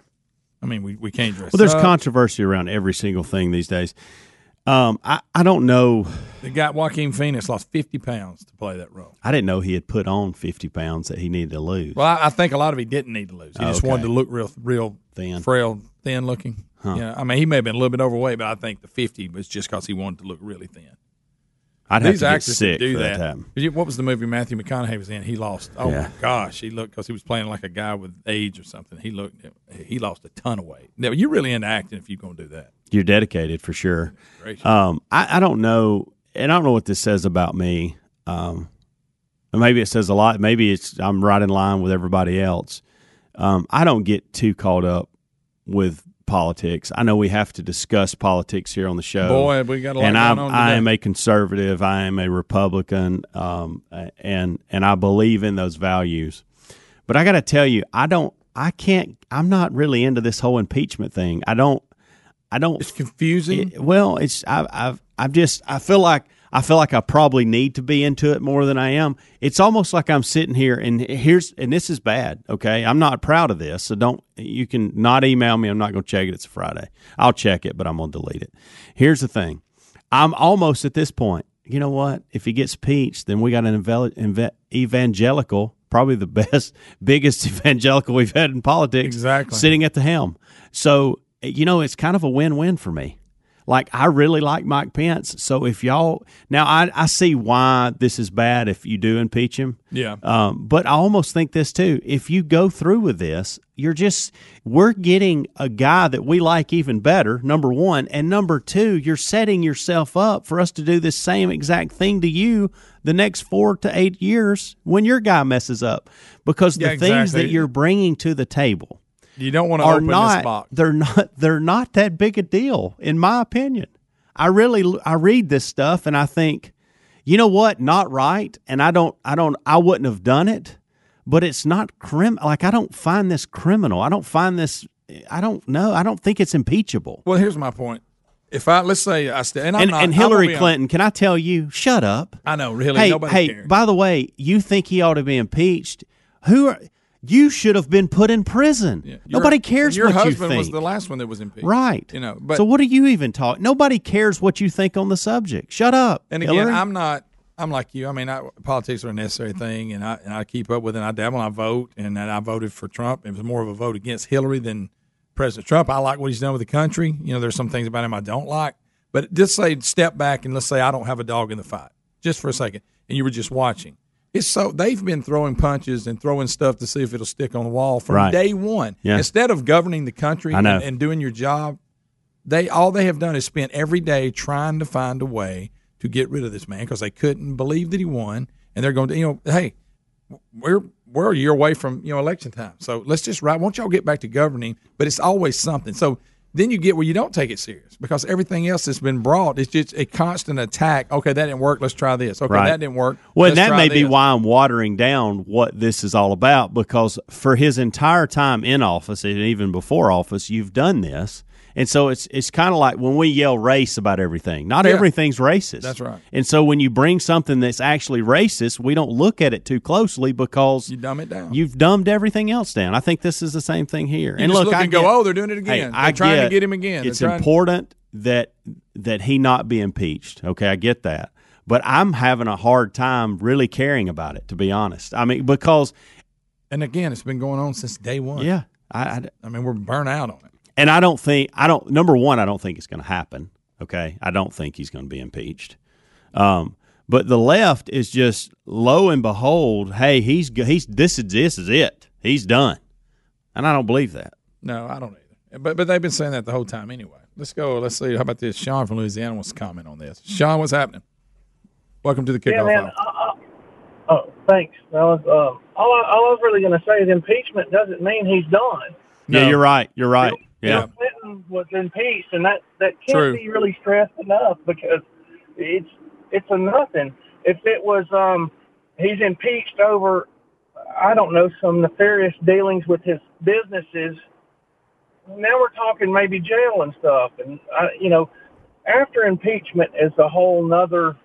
I mean, we, we can't dress. Well, there's up. controversy around every single thing these days. Um, I, I don't know. The guy Joaquin Phoenix lost 50 pounds to play that role. I didn't know he had put on 50 pounds that he needed to lose. Well, I, I think a lot of he didn't need to lose. He just Okay. wanted to look real, real Thin. frail, thin looking. Yeah, I mean, he may have been a little bit overweight, but I think the 50 was just because he wanted to look really thin. I'd have These to get sick do for that. that. to happen. You- What was the movie Matthew McConaughey was in? He lost. Oh Yeah. my gosh, he looked because he was playing like a guy with age or something. He looked. He lost a ton of weight. Now you're really into acting if you're going to do that. You're dedicated for sure. Gracious. Um, I, I don't know, and I don't know what this says about me. Um, and maybe it says a lot. Maybe it's I'm right in line with everybody else. Um, I don't get too caught up with politics. I know we have to discuss politics here on the show. Boy, we got a lot and I'm, I am a conservative. I am a Republican, um, and and I believe in those values. But I got to tell you, I don't. I can't. I'm not really into this whole impeachment thing. I don't. I don't. It's confusing. It- well, it's I, I've I've just I feel like I feel like I probably need to be into it more than I am. It's almost like I'm sitting here and here's and this is bad. Okay, I'm not proud of this, so don't you can not email me. I'm not going to check it. It's a Friday. I'll check it, but I'm going to delete it. Here's the thing. I'm almost at this point. You know what? If he gets peached, then we got an evangelical, probably the best, biggest evangelical we've had in politics, Exactly. sitting at the helm. So you know, it's kind of a win-win for me. Like I really like Mike Pence. So if y'all now, I, I see why this is bad if you do impeach him. Yeah. Um, but I almost think this too. If you go through with this, you're just we're getting a guy that we like even better. Number one, and number two, you're setting yourself up for us to do this same exact thing to you the next four to eight years when your guy messes up because the Yeah, things that you're bringing to the table You don't want to open this box. they're not they're not that big a deal in my opinion. I really I read this stuff and I think, you know what, not right, and I don't I don't I wouldn't have done it, but it's not crim like I don't find this criminal. I don't find this I don't know. I don't think it's impeachable. Well, here's my point. If I let's say I stay and, And, not, and Hillary Clinton, can I tell you, shut up. I know, really. hey, nobody hey, cares. by the way, you think he ought to be impeached? Who are you should have been put in prison. Your- Nobody cares Your what you think. Your husband was the last one that was impeached, Right. You know, but so what do you even talk? Nobody cares what you think on the subject. Shut up. And again, Hillary. I'm not. I'm like you. I mean, I, politics are a necessary thing, and I and I keep up with it. And I dabble. And I vote, and I voted for Trump. It was more of a vote against Hillary than President Trump. I like what he's done with the country. You know, there's some things about him I don't like, but just say step back and let's say I don't have a dog in the fight, just for a second, and you were just watching. It's so they've been throwing punches and throwing stuff to see if it'll stick on the wall from Right. day one. Yeah. Instead of governing the country and, and doing your job, they all they have done is spent every day trying to find a way to get rid of this man because they couldn't believe that he won, and they're going to you know hey we're we're a year away from you know election time, so let's just right. Won't y'all get back to governing? But it's always something. So then you get where you don't take it serious because everything else that's been brought is just a constant attack. Okay, that didn't work. Let's try this. Okay, Right. that didn't work. Well, let's that may be why I'm watering down what this is all about because for his entire time in office and even before office, you've done this. And so it's it's kind of like when we yell race about everything. Not Yeah. everything's racist. That's right. And so when you bring something that's actually racist, we don't look at it too closely because You dumb it down. You've dumbed everything else down. I think this is the same thing here. You and look, look I go, get- oh, they're doing it again. Hey, they're I trying get to get him again. It's important that that he not be impeached. Okay, I get that, but I'm having a hard time really caring about it. To be honest, I mean because And again, it's been going on since day one. yeah, I, I, I mean, we're burnt out on it. And I don't think I don't. Number one, I don't think it's going to happen. Okay, I don't think he's going to be impeached. Um, but the left is just lo and behold, hey, he's he's this is this is it. He's done, and I don't believe that. No, I don't either. But but they've been saying that the whole time anyway. Let's go. Let's see. How about this? Sean from Louisiana wants to comment on this. Sean, what's happening? Welcome to the kickoff. Yeah, kickoff. man. hour. Uh, uh, oh, thanks. Well, uh, all, I, all I was really going to say is impeachment doesn't mean he's done. No. Yeah, you're right. You're right. Yeah. Yeah, Bill Clinton was impeached, and that that can't True. be really stressed enough because it's it's a nothing. If it was um, he's impeached over, I don't know, some nefarious dealings with his businesses. Now we're talking maybe jail and stuff, and uh, you know, after impeachment is a whole nother.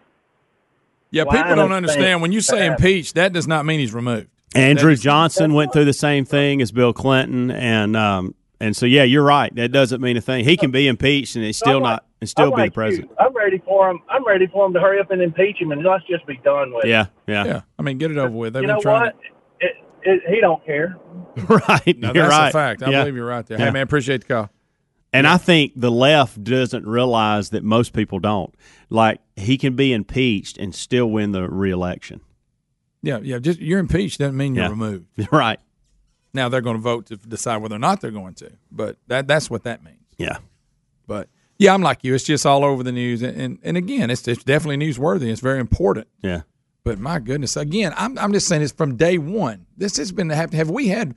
Yeah, line people don't of understand when you say that- impeached, that does not mean he's removed. Andrew Johnson went through the same thing as Bill Clinton, and um, and so yeah, you're right. That doesn't mean a thing. He can be impeached and it's still like- not and still I'm be like the president. you. I'm ready for him. I'm ready for him to hurry up and impeach him, and let's just be done with it. Yeah, yeah, Yeah, I mean, get it over with. They've You been know trying. what? It, it, he don't care. right. No, you're that's right. a fact. I Yeah. believe you're right there. Yeah. Hey, man, appreciate the call. And I think the left doesn't realize that most people don't. Like he can be impeached and still win the reelection. Yeah, yeah. Just you're impeached doesn't mean you're Yeah. removed. right. Now they're going to vote to decide whether or not they're going to. But that that's what that means. Yeah. But yeah, I'm like you. It's just all over the news, and and, and again, it's it's definitely newsworthy. It's very important. Yeah. But my goodness, again, I'm I'm just saying it's from day one. This has been have have we had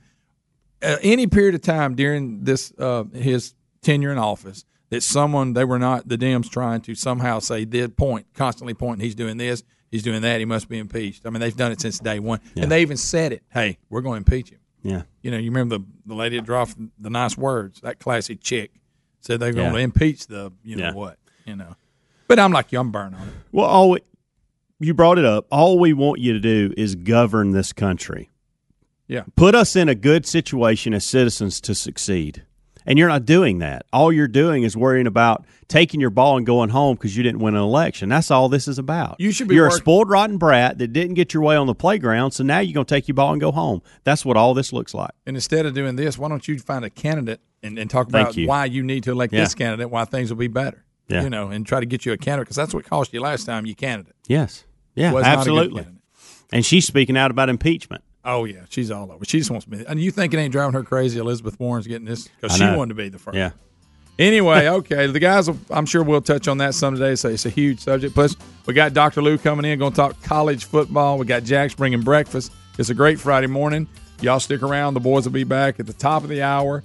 uh, any period of time during this uh, his tenure in office that someone they were not the Dems trying to somehow say did point constantly pointing he's doing this he's doing that he must be impeached. I mean they've done it since day one, and they even said it. Hey, we're going to impeach him. Yeah. You know, you remember the the lady that dropped the nice words that classy chick said they're going Yeah. to impeach the you know Yeah. what you know. But I'm like you, I'm burned on it. Well, all we, you brought it up. All we want you to do is govern this country. Yeah. Put us in a good situation as citizens to succeed. And you're not doing that. All you're doing is worrying about taking your ball and going home because you didn't win an election. That's all this is about. You should be You're work- a spoiled, rotten brat that didn't get your way on the playground, so now you're going to take your ball and go home. That's what all this looks like. And instead of doing this, why don't you find a candidate and, and talk about you. why you need to elect Yeah. this candidate, why things will be better. Yeah. You know, and try to get you a candidate because that's what cost you last time you candidate. Yes. Yeah, Was not a good absolutely. And she's speaking out about impeachment. Oh yeah, she's all over. She just wants me. And you think it ain't driving her crazy? Elizabeth Warren's getting this because she wanted to be the first. Yeah. Anyway, okay, the guys. Will, I'm sure we'll touch on that some today. So it's a huge subject. Plus, we got Dr. Lou coming in, going to talk college football. We got Jack's bringing breakfast. It's a great Friday morning. Y'all stick around. The boys will be back at the top of the hour.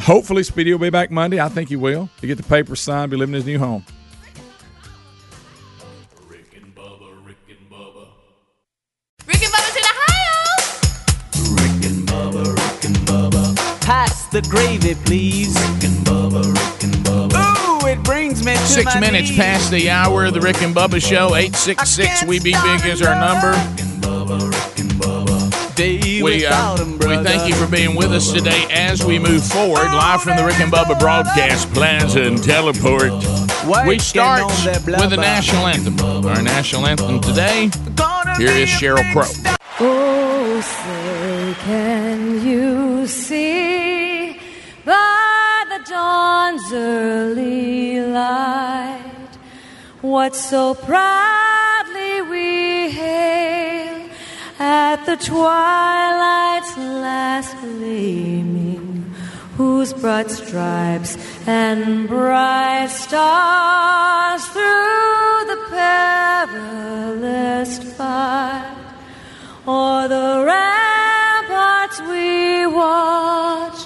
Hopefully, Speedy will be back Monday. I think he will. To get the papers signed, be living in his new home. The gravy, please. Rick and Bubba, Rick and Bubba. Ooh, it brings me to Six minutes knees. past the hour of the Rick and Bubba Show. 866 We Be Big is our number. Rick and Bubba, Rick and Bubba. Day We, uh, 'em, we thank you for being with us today as we move forward, live from the Rick and Bubba Broadcast Plaza and Teleport. We start with the national anthem. Our national anthem today. Here is Sheryl Crow. Early light. What so proudly we hail at the twilight's last gleaming, whose broad stripes and bright stars through the perilous fight o'er the ramparts we watch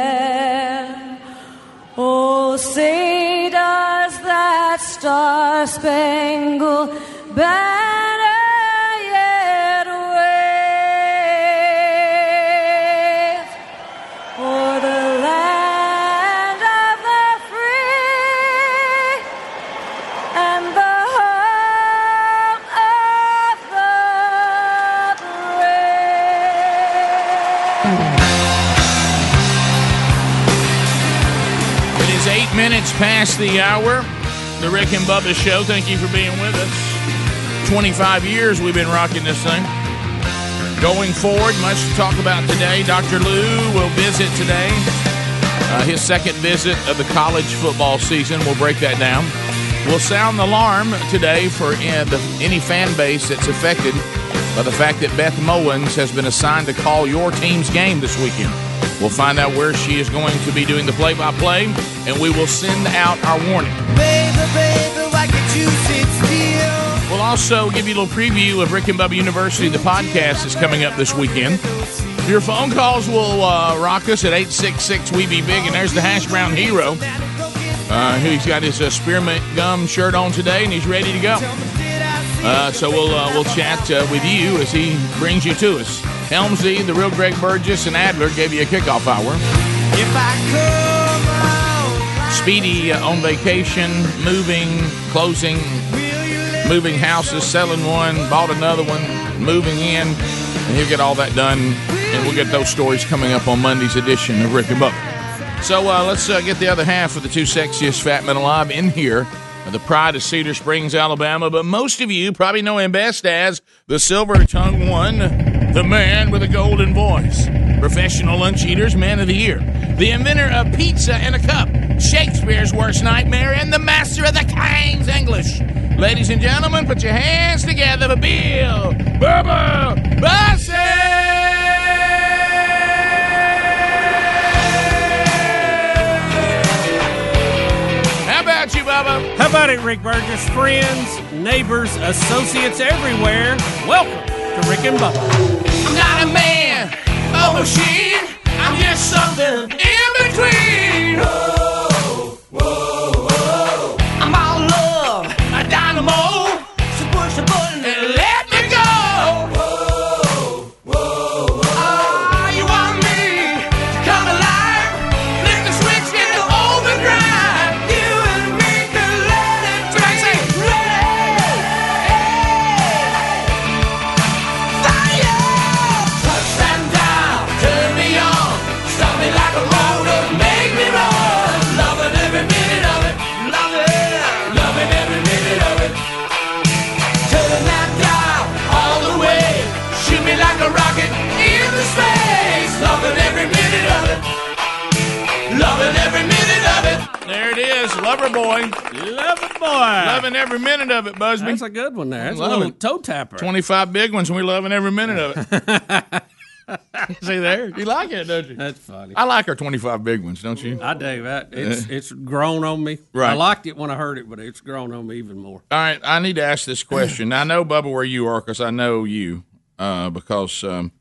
star spangled banner yet wave for the land of the free and the home of the brave. It is eight minutes past the hour. The Rick and Bubba Show. Thank you for being with us. 25 years we've been rocking this thing. Going forward, much to talk about today. Dr. Lou will visit today. Uh, his second visit of the college football season. We'll break that down. We'll sound the alarm today for any fan base that's affected by the fact that Beth Mowins has been assigned to call your team's game this weekend. We'll find out where she is going to be doing the play by play, and we will send out our warning. We'll also give you a little preview of Rick and Bubba University. The podcast is coming up this weekend. Your phone calls will uh, rock us at 866 We Be Big, and there's the Hash Brown Hero. Uh, he's got his uh, spearmint gum shirt on today, and he's ready to go. Uh, so we'll uh, we'll chat uh, with you as he brings you to us. Helmsy, the real Greg Burgess, and Adler gave you a kickoff hour. If I out, Speedy uh, on vacation, moving, closing, moving houses, selling one, bought another one, moving in, and he'll get all that done. And we'll get those stories coming up on Monday's edition of Rick and Bubba. So uh, let's uh, get the other half of the two sexiest fat men alive in here. The pride of Cedar Springs, Alabama, but most of you probably know him best as the silver tongue one, the man with a golden voice, professional lunch eaters, man of the year, the inventor of pizza in a cup, Shakespeare's worst nightmare, and the master of the King's English. Ladies and gentlemen, put your hands together for Bill Bubba Bussey! How about you, Bubba? How about it, Rick Burgess? Friends, neighbors, associates everywhere. Welcome to Rick and Bubba. I'm not a man, oh, a machine. I'm just something in between. Lover Boy. Lover boy. Loving every minute of it, Busby. That's a good one there. That's a little it. toe tapper. 25 big ones, and we're loving every minute of it. See there? You like it, don't you? That's funny. I like our 25 big ones, don't you? I do that. It's it's grown on me. Right. I liked it when I heard it, but it's grown on me even more. All right, I need to ask this question. Now, I know, Bubba, where you are because I know you uh, because um,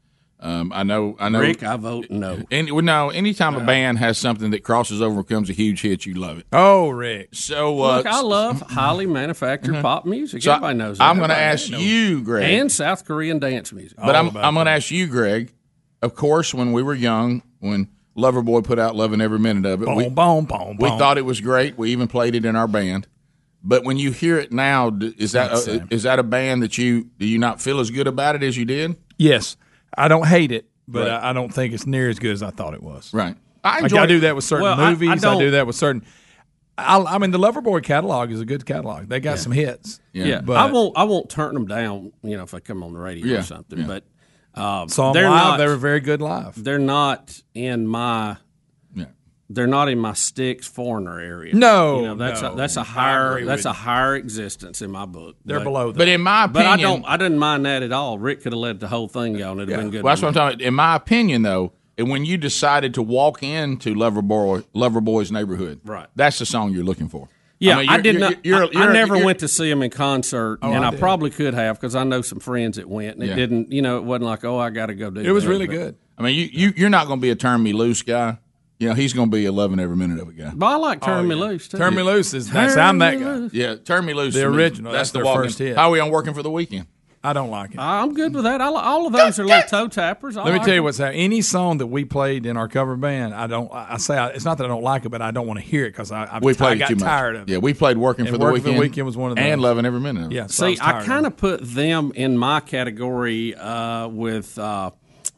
um, I know I know. Rick, I vote no. Any, well, no, anytime a band has something that crosses over and becomes a huge hit, you love it. Oh, Rick. So, uh, Look, I love highly manufactured pop music. so Everybody knows that. I'm going to ask knows. you, Greg, and South Korean dance music. but All I'm I'm going to ask you, Greg. Of course, when we were young, when Loverboy put out "Loving Every Minute of It," Boom, we, boom, boom, We thought it was great. We even played it in our band. But when you hear it now, is that Not the same. is that a band that you do you not feel as good about it as you did? Yes, I don't hate it, but Right. I, I don't think it's near as good as I thought it was. Right. I Like enjoy I do that with certain Well, I- I movies. I, don't- that with certain. I, I mean, the Loverboy catalog is a good catalog. They got some hits. Yeah. Yeah, but- I won't. I won't turn them down. You know, if I come on the radio Yeah, or something. yeah. But um, Saw 'em they're live. not. they were very good live. they're not in my. Yeah. They're not in my sticks foreigner area. No, you know that's no. a, that's a I higher that's a higher existence in my book. They're but, below. Them. But in my But opinion, I don't. I didn't mind that at all. Rick could have let the whole thing go, and it'd have been good. well, that's to what I'm talking about. In my opinion, though, and when you decided to walk into Loverboy Loverboy's neighborhood, Right. That's the song you're looking for. Yeah, I, mean, you're- did you're- not. you're- I- you're- I never went to see him in concert, oh, and I I, probably could have because I know some friends that went, and it didn't. You know, it wasn't like, oh, I got to go do. it was that, really but- good. I mean, you, you you're not going to be a turn me loose guy. You know, he's going to be a loving every minute of it guy. But I like Turn Oh, Me yeah. Loose too. Turn Me Loose is that's I'm that guy. Yeah, turn me loose. The to me. original, That's, that's the their first hit. How are we on working for the weekend? I don't like it. I'm good with that. I, li- all of those are little toe tappers. I Let me like tell you what's happening. Any song that we played in our cover band, I don't. I I say I, it's not that I don't like it, but I don't want to hear it because I, I, We played I got too much. tired of it. Yeah, we played working And for the Working for the weekend. Weekend was one of them, and loving every minute. of it. Yeah, so See, was I kind of of put them in my category uh, with uh,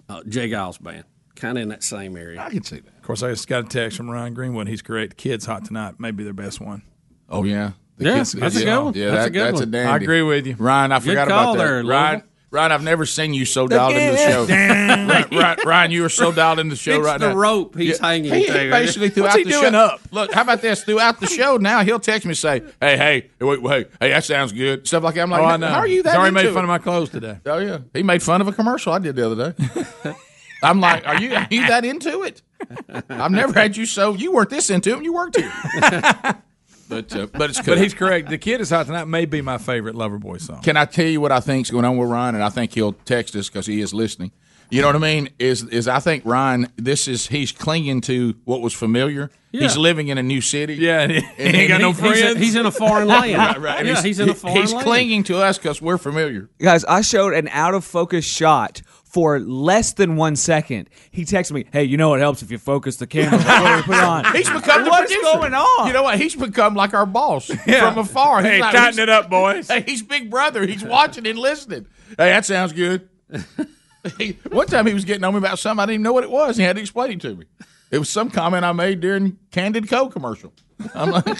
uh, J. Geils band, kind of in that same area. I can see that. Of course, I just got a text from Ryan Greenwood. He's correct. The kid's hot tonight. Maybe their best one. Oh yeah, The Yeah, kids- that's a good one. Yeah, That's that, a good that's one. a dandy. I agree with you. Ryan. I forgot call about that. there, Ryan, Ryan, I've never seen you so dialed into the show. Ryan, Ryan, Ryan, you are so dialed into the show It's right the now. The rope he's hanging He, he basically throughout he the doing show. up? Look, how about this? Throughout the show, now he'll text me and say, "Hey, hey, wait, wait, hey, that sounds good." Stuff like that. I'm like, oh, I know. "How are you that?" He's already into made it? fun of my clothes today. Oh yeah, he made fun of a commercial I did the other day. I'm like, are you are you that into it? I've never had you so you weren't this into it. when You worked here, but uh, but it's cool. But he's correct. The kid is hot tonight may be my favorite Loverboy song. Can I tell you what I think's going on with Ryan? And I think he'll text us because he is listening. You know what I mean? Is is I think Ryan? This is he's clinging to what was familiar. He's living in a new city. Yeah, and he, And ain't got no He's, he's, friends. he's in a foreign land. Right, right. And Yeah, he's, in a foreign He's land. clinging to us because we're familiar. Guys, I showed an out of focus shot for less than one second. He texted me, "Hey, you know what helps if you focus the camera before we put it on." He's become the What's going on? You know what? He's become like our boss from afar. He's hey, like- tighten he's- it up, boys. Hey, he's big brother. He's watching and listening. Hey, that sounds good. He- one time he was getting on me about something I didn't even know what it was. He had to explain it to me. It was some comment I made during Candid Co commercial. I'm like,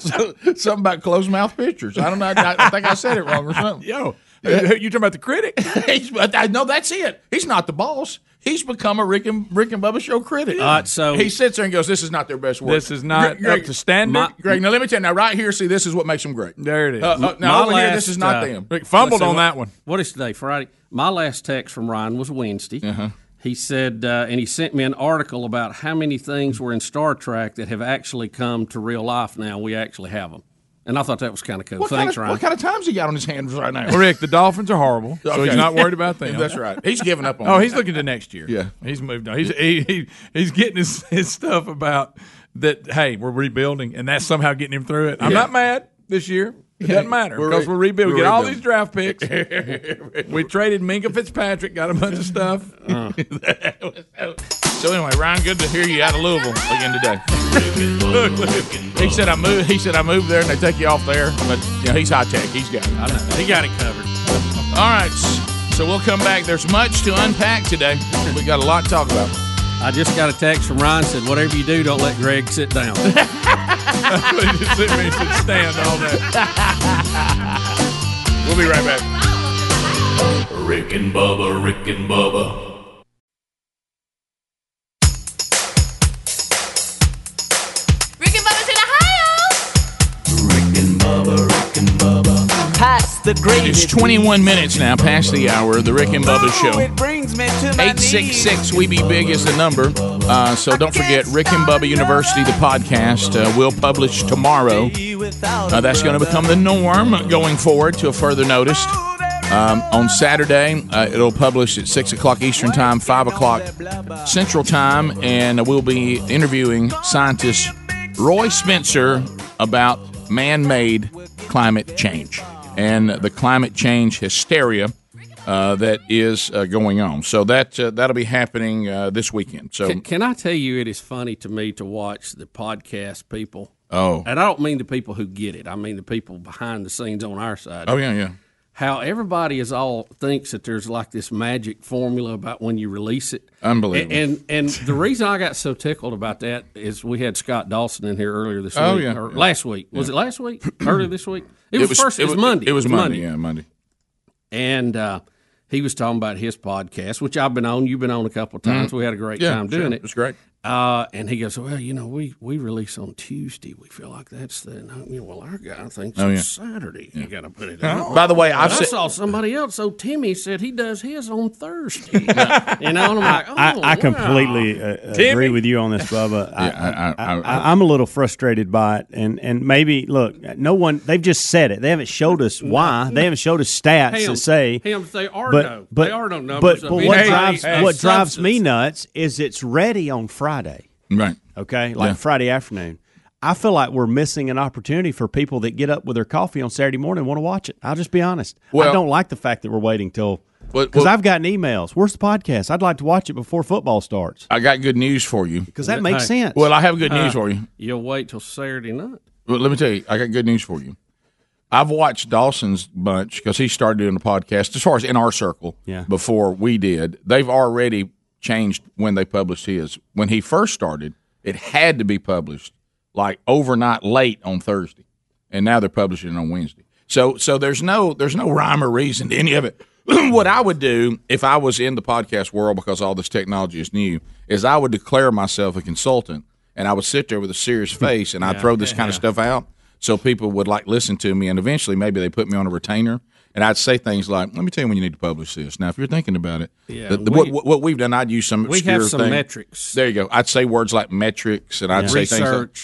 so, something about closed mouth pictures. I don't know. I, I think I said it wrong or something. Yo, you talking about the critic? He's, but I know that's it. He's not the boss. He's become a Rick and Rick and Bubba show critic. All right, so- he sits there and goes, "This is not their best work. This is not Greg, up to standard. My- Greg, now let me tell you. Now, right here, see, this is what makes them great. there it is. Uh, uh, now My over here, last, this is not uh, them. Rick fumbled see, on what- that one. What is today? Friday. My last text from Ryan was Wednesday. Uh-huh. He said, uh, and he sent me an article about how many things were in Star Trek that have actually come to real life now. We actually have them. And I thought that was kind of cool. What, Thanks, kind of, Ryan. what kind of times he got on his hands right now? Rick, the Dolphins are horrible, so Okay. he's not worried about them. That's right. He's giving up on. Oh, them. he's looking to next year. Yeah. he's moved on. He's he, he he's getting his, his stuff about that. Hey, we're rebuilding, and that's somehow getting him through it. I'm Yeah. not mad this year. It doesn't matter We're because re- we're rebuilding. We we're get all these draft picks. we traded Minkah Fitzpatrick, got a bunch of stuff. Uh. So anyway, Ryan, good to hear you out of Louisville again today. look, look, he said I moved. He said I moved there, and they take you off there. But you know, he's high tech. He's got it. I know. He got it covered. All right, so we'll come back. There's much to unpack today. We got a lot to talk about. I just got a text from Ryan said, whatever you do, don't let Greg sit down. Just sit me and sit stand all day. We'll be right back. Rick and Bubba, Rick and Bubba. The gravy. It's 21 minutes now past the hour of the Rick and Bubba Ooh, show. It brings me to my 866 We Be Big is the number. Uh, so don't forget, Rick and Bubba University, the podcast, uh, will publish tomorrow. Uh, that's going to become the norm going forward to a further notice. Um, on Saturday, uh, it'll publish at 6 o'clock Eastern Time, 5 o'clock Central Time, and we'll be interviewing scientist Roy Spencer about man made climate change and the climate change hysteria uh, that is uh, going on. So that uh, that'll be happening uh, this weekend. So Can, can I tell you, it is funny to me to watch the podcast people. oh And I don't mean the people who get it. I mean the people behind the scenes on our side. oh yeah yeah How everybody is all thinks that there's like this magic formula about when you release it. Unbelievable. And and, and the reason I got so tickled about that is we had Scott Dawson in here earlier this Oh, week. yeah. Or last week. Was it last week? earlier this week? It was, first. It was, was Monday. It was Monday. Yeah Monday. and uh, he was talking about his podcast, which I've been on. You've been on a couple of times. We had a great Mm-hmm. Yeah, time doing sure. it. It was great. Uh, and he goes, well, you know, we, we release on Tuesday. We feel like that's the, I- you know, well, our guy thinks Oh, it's yeah. Saturday. You got to put it out. By the way, I've I saw somebody else. So Timmy said he does his on Thursday. you know, and I'm like, oh, I, I wow. completely uh, agree with you on this, Bubba. I, Yeah, I- I- I- I, am a little frustrated by it, and and maybe look, no one they've just said it. They haven't showed us why. They haven't showed us stats Him, to say. him, they are But no, but they are no numbers. but, but what drives has what drives me nuts is it's ready on Friday. Right. Okay, like Yeah. Friday afternoon. I feel like we're missing an opportunity for people that get up with their coffee on Saturday morning and want to watch it. I'll just be honest. Well- I don't like the fact that we're waiting till because well- I've gotten emails. Where's the podcast? I'd like to watch it before football starts I got good news for you. because that makes Hey. sense. Well, I have good news Uh, for you. You'll wait till Saturday night. Well, let me tell you, I got good news for you. I've watched Dawson's bunch because he started doing the podcast as far as in our circle Yeah. before we did. They've already changed when they published his. When he first started, it had to be published like overnight late on Thursday, and now they're publishing it on Wednesday. So so there's no there's no rhyme or reason to any of it. what I would do if I was in the podcast world because all this technology is new is I would declare myself a consultant and I would sit there with a serious face and I'd Yeah. throw this kind of stuff out so people would like listen to me and eventually maybe they put me on a retainer and I'd say things like, "Let me tell you when you need to publish this." Now, if you're thinking about it, Yeah, the- the- we- what, what, we've done, I'd use some We have some thing. metrics. There you go. I'd say words like metrics, and I'd Yeah. say things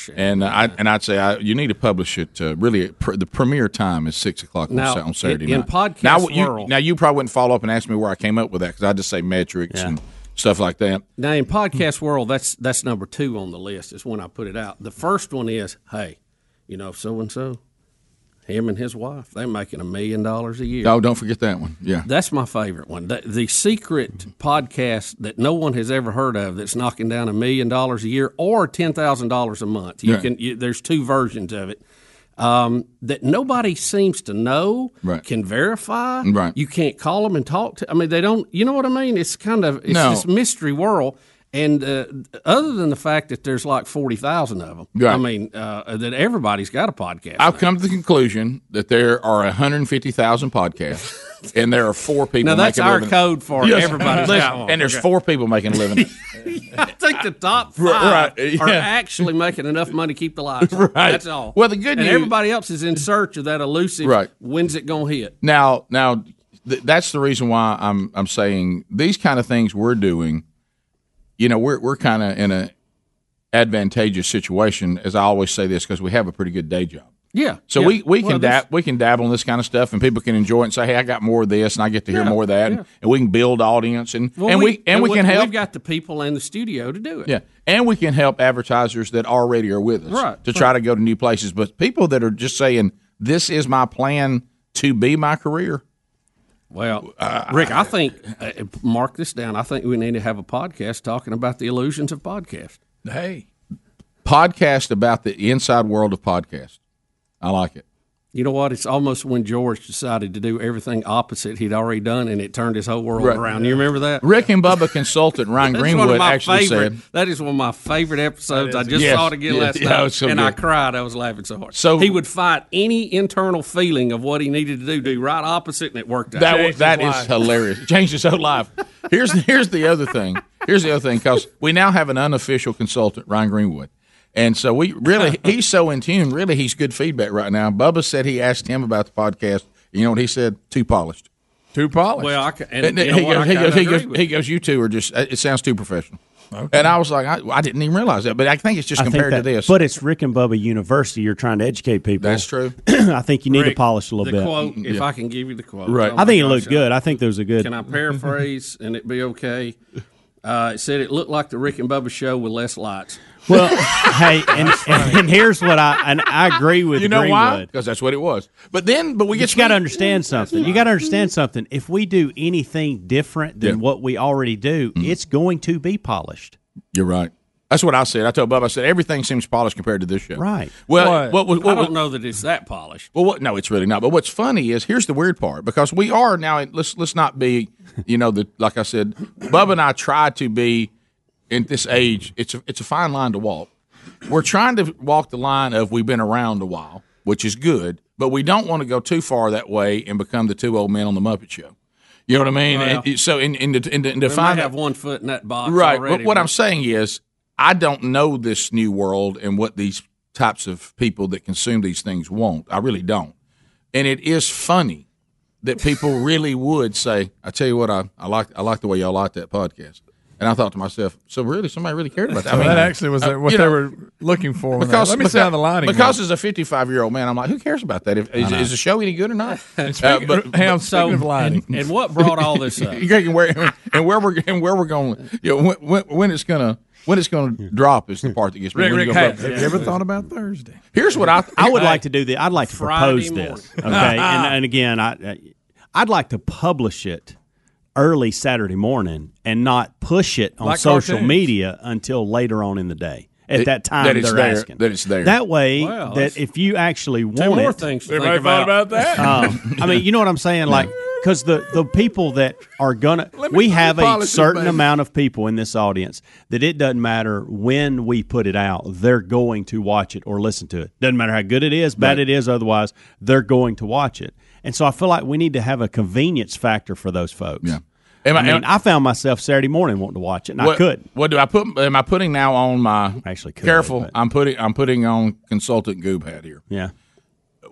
like, and uh, I and I'd say I, you need to publish it. Uh, really, pr- the premiere time is six o'clock on Now, on Saturday in- in night. podcast now, you, world- now you probably wouldn't follow up and ask me where I came up with that because I just say metrics and stuff like that. Now in podcast world, that's that's number two on the list. Is when I put it out. The first one is, hey, you know, so and so, him and his wife, they're making a million dollars a year. Oh, don't forget that one. Yeah. That's my favorite one. The, the secret podcast that no one has ever heard of that's knocking down a million dollars a year or ten thousand dollars a month. You Yeah. can. You, there's two versions of it um, that nobody seems to know, Right. can verify. Right. You can't call them and talk to. I mean, they don't. You know what I mean? It's kind of it's No. this mystery world. And uh, other than the fact that there's like forty thousand of them, Right. I mean uh, that everybody's got a podcast. I've come to the conclusion that there are 150,000 podcasts, and there are four people. Now, that's our code for got one. And there's Okay. four people making a living. I think the top five Right, are actually making enough money to keep the lights on. Right. That's all. Well, the good and news- everybody else is in search of that elusive. Right. When's it going to hit? Now, now th- that's the reason why I'm I'm saying these kind of things we're doing. You know, we're we're kind of in a advantageous situation, as I always say this, because we have a pretty good day job. Yeah. So yeah. we, we can this- dab, we can dabble in this kind of stuff, and people can enjoy it and say, "Hey, I got more of this, and I get to hear Yeah, more of that," yeah. and, and we can build audience, and well, and we, and we can help. We've got the people in the studio to do it. Yeah, and we can help advertisers that already are with us Right, to try to go to new places. But people that are just saying, "This is my plan to be my career." Well, Rick, I think uh, mark this down. I think we need to have a podcast talking about the illusions of podcast. Hey, podcast about the inside world of podcast. I like it. You know what? It's almost when George decided to do everything opposite he'd already done, and it turned his whole world Right. around. You remember that? Rick and Bubba consultant Ryan Greenwood of my actually favorite, said, that is one of my favorite episodes. I just Yes. saw it again Yeah, last yeah, night, it was so and I cried. I was laughing so hard. So- he would fight any internal feeling of what he needed to do, do right opposite, and it worked out. That was, that is hilarious. Changed his whole life. Here's here's the other thing. Here's the other thing because we now have an unofficial consultant, Ryan Greenwood, and so we really he's so in tune. Really, he's good feedback right now. Bubba said he asked him about the podcast. You know what he said? Too polished. Too polished. Well, I can, and, And you he, what? I goes, he, goes, he, goes, he you. goes, you two are just. It sounds too professional. And I was like, I, I didn't even realize that, but I think it's just I compared that- to this. But it's Rick and Bubba University. You're trying to educate people. That's true. I think you need Rick, to polish a little the bit. quote, if I can give you the quote, Right. Oh I think my it looked gosh, good. I think there was a good. Can I paraphrase and it be okay? Uh, it said it looked like the Rick and Bubba show with less lights. Well, hey, and, and, and here's what I and I agree with you know why? Greenwood. Because that's what it was. But then, but we But you got to understand something. You got to understand something. If we do anything different than Yeah. Mm-hmm. what we already do, it's going to be polished. You're right. That's what I said. I told Bubba. I said everything seems polished compared to this show. Right. Well, What? what was I don't know that it's that polished. well, what, no, it's really not. But what's funny is here's the weird part because we are now. Let's let's not be, you know, the like I said, Bubba and I try to be in this age. It's a it's a fine line to walk. We're trying to walk the line of we've been around a while, which is good, but we don't want to go too far that way and become the two old men on the Muppet Show. You know what I mean? Well, And so in in, in, in, in They define have one foot in that box right. already. But what I'm saying is, I don't know this new world and what these types of people that consume these things want. I really don't. And it is funny that people really would say, "I tell you what, I, I like I like the way y'all like that podcast." And I thought to myself, so really, somebody really cared about that. So I mean, that actually was uh, what they know, were looking for. Because let me because, say on the line because as a 55 year old man, I'm like, who cares about that? If, is, is the show any good or not? Uh, but, Ham, So, speaking of lighting, and, and what brought all this up? you can where and where we're and where we're going. You know, when, when, when it's gonna when it's gonna drop is the part that gets me. Rick, Rick, you hey, have you ever thought about Thursday? Here's what I I would like to do the. I'd like to Friday propose this. Okay, and, and again, I, I'd like to publish it early Saturday morning and not push it on Like social cartoons. media until later on in the day. At It- that time, that they're there, asking that it's there. That way, Well, that if you actually Two want more it, things to Everybody think thought about. about that? um, I mean, you know what I'm saying? Like, because the the people that are gonna we have a certain baby. amount of people in this audience that it doesn't matter when we put it out, they're going to watch it or listen to it. Doesn't matter how good it is, bad Right. it is, otherwise they're going to watch it. And so I feel like we need to have a convenience factor for those folks. Yeah. Am I, I- mean, am- I found myself Saturday morning wanting to watch it, and I couldn't. What do I put? Am I putting now on my? Actually, could, careful. but- I'm putting. I'm putting on consultant goob hat here. Yeah.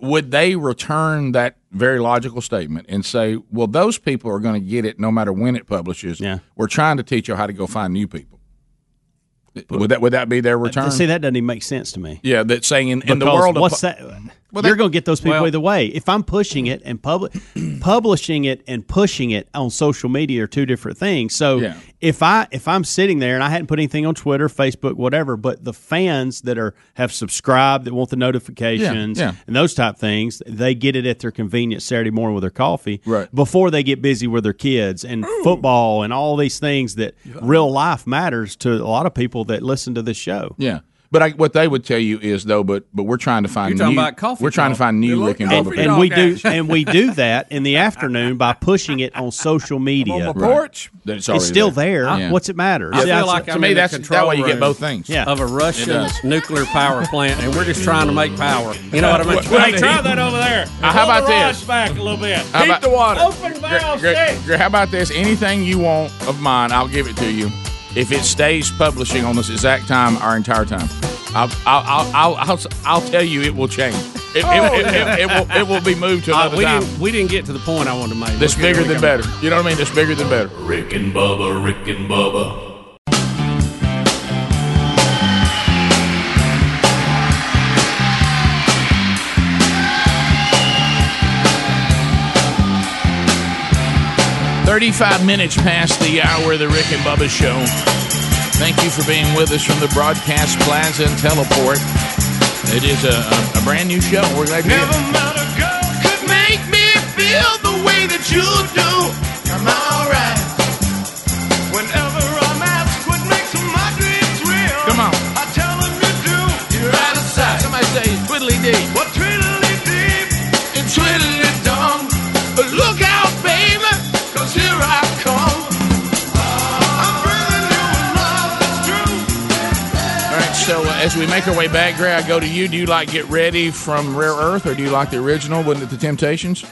Would they return that very logical statement and say, "Well, those people are going to get it no matter when it publishes. Yeah. We're trying to teach you how to go find new people." Would that would that be their uh, return? See, that doesn't even make sense to me. yeah, that saying in, in the world. what's of, that? Well, You're going to get those people well- either way. If I'm pushing it and public, publishing it and pushing it on social media are two different things. So Yeah. if I if I'm sitting there and I hadn't put anything on Twitter, Facebook, whatever, but the fans that are have subscribed that want the notifications Yeah, yeah. and those type things, they get it at their convenience Saturday morning with their coffee, Right. Before they get busy with their kids and oh. football and all these things that real life matters to a lot of people that listen to this show. Yeah. But I, what they would tell you is though, but but we're trying to find You're new. about coffee we're trying to find new Good Rick and luck, and dog we do and we do that in the afternoon by pushing it on social media. on my porch. That it's, It's still there. Yeah. What's it matter? I See, feel that's- like to I'm me, in that's- that control way you get both things. Yeah. of a Russian nuclear power plant, and we're just trying to make power. You know what I mean? Well, hey, try that over there. Uh, how about the rods this? Back a little bit. How Keep about- the water. Open Gre- valve. Gre- stay. Gre- how about this? Anything you want of mine, I'll give it to you. If it stays publishing on this exact time, our entire time, I'll I'll I'll I'll, I'll, I'll tell you it will change. It, it, it, it, it will it will be moved to Uh, another we time. didn't. We didn't get to the point I wanted to make. This We'll bigger than better. You know what I mean? This bigger than better. Rick and Bubba, Rick and Bubba. Thirty-five minutes past the hour of the Rick and Bubba Show. Thank you for being with us from the broadcast plaza and teleport. It is a, a, a brand new show. We're glad you're amount of girl could make me feel the way that you do. I'm alright. As we make our way back, Gray, I go to you. Do you like Get Ready from Rare Earth, or do you like the original? Wasn't it the Temptations?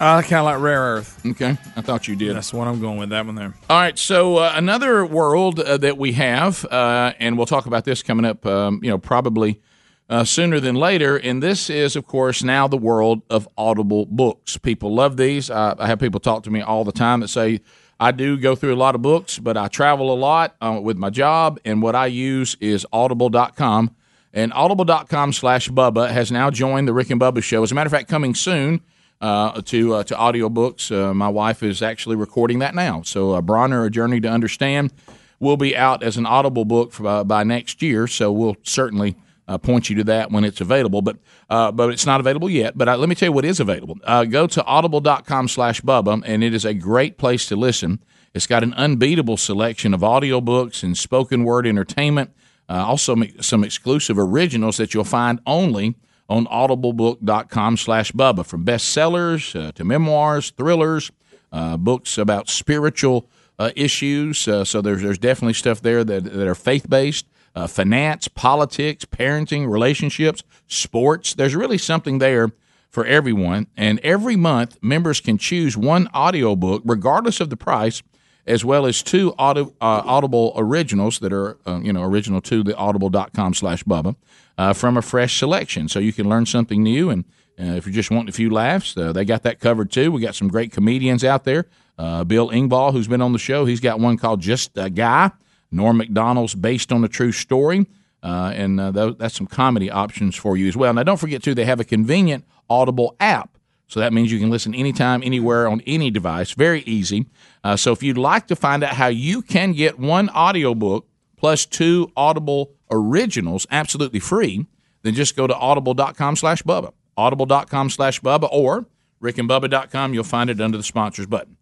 I kind of like Rare Earth. Okay, I thought you did. That's what I'm going with. That one there. All right, so uh, another world uh, that we have, uh, and we'll talk about this coming up. Um, you know, probably uh, sooner than later. And this is, of course, now the world of Audible books. People love these. I have people talk to me all the time that say, "I do go through a lot of books, but I travel a lot uh, with my job, and what I use is Audible.com." And audible.com slash Bubba has now joined the Rick and Bubba show. As a matter of fact, coming soon uh, to uh, to audiobooks. Uh, my wife is actually recording that now. So uh, Bronner, A Journey to Understand, will be out as an Audible book for, uh, by next year. So we'll certainly uh, point you to that when it's available. But uh, but it's not available yet. But uh, let me tell you what is available. Uh, go to audible.com slash Bubba, and it is a great place to listen. It's got an unbeatable selection of audiobooks and spoken word entertainment. Uh, also, some exclusive originals that you'll find only on audiblebook.com slash Bubba, from bestsellers uh, to memoirs, thrillers, uh, books about spiritual issues. So there's, there's definitely stuff there that, that are faith-based, uh, finance, politics, parenting, relationships, sports. There's really something there for everyone. And every month, members can choose one audiobook, regardless of the price, as well as two audio, uh, Audible originals that are, uh, you know, original to the audible.com slash Bubba uh, from a fresh selection. So you can learn something new. And uh, if you're just wanting a few laughs, uh, they got that covered too. We got some great comedians out there. Uh, Bill Engvall, who's been on the show, he's got one called Just a Guy. Norm Macdonald's based on a true story. Uh, and uh, that's some comedy options for you as well. Now, don't forget, too, they have a convenient Audible app. So that means you can listen anytime, anywhere, on any device. Very easy. Uh, so if you'd like to find out how you can get one audiobook plus two Audible originals absolutely free, then just go to audible.com slash Bubba. Audible.com slash Bubba or rickandbubba.com. You'll find it under the sponsors button.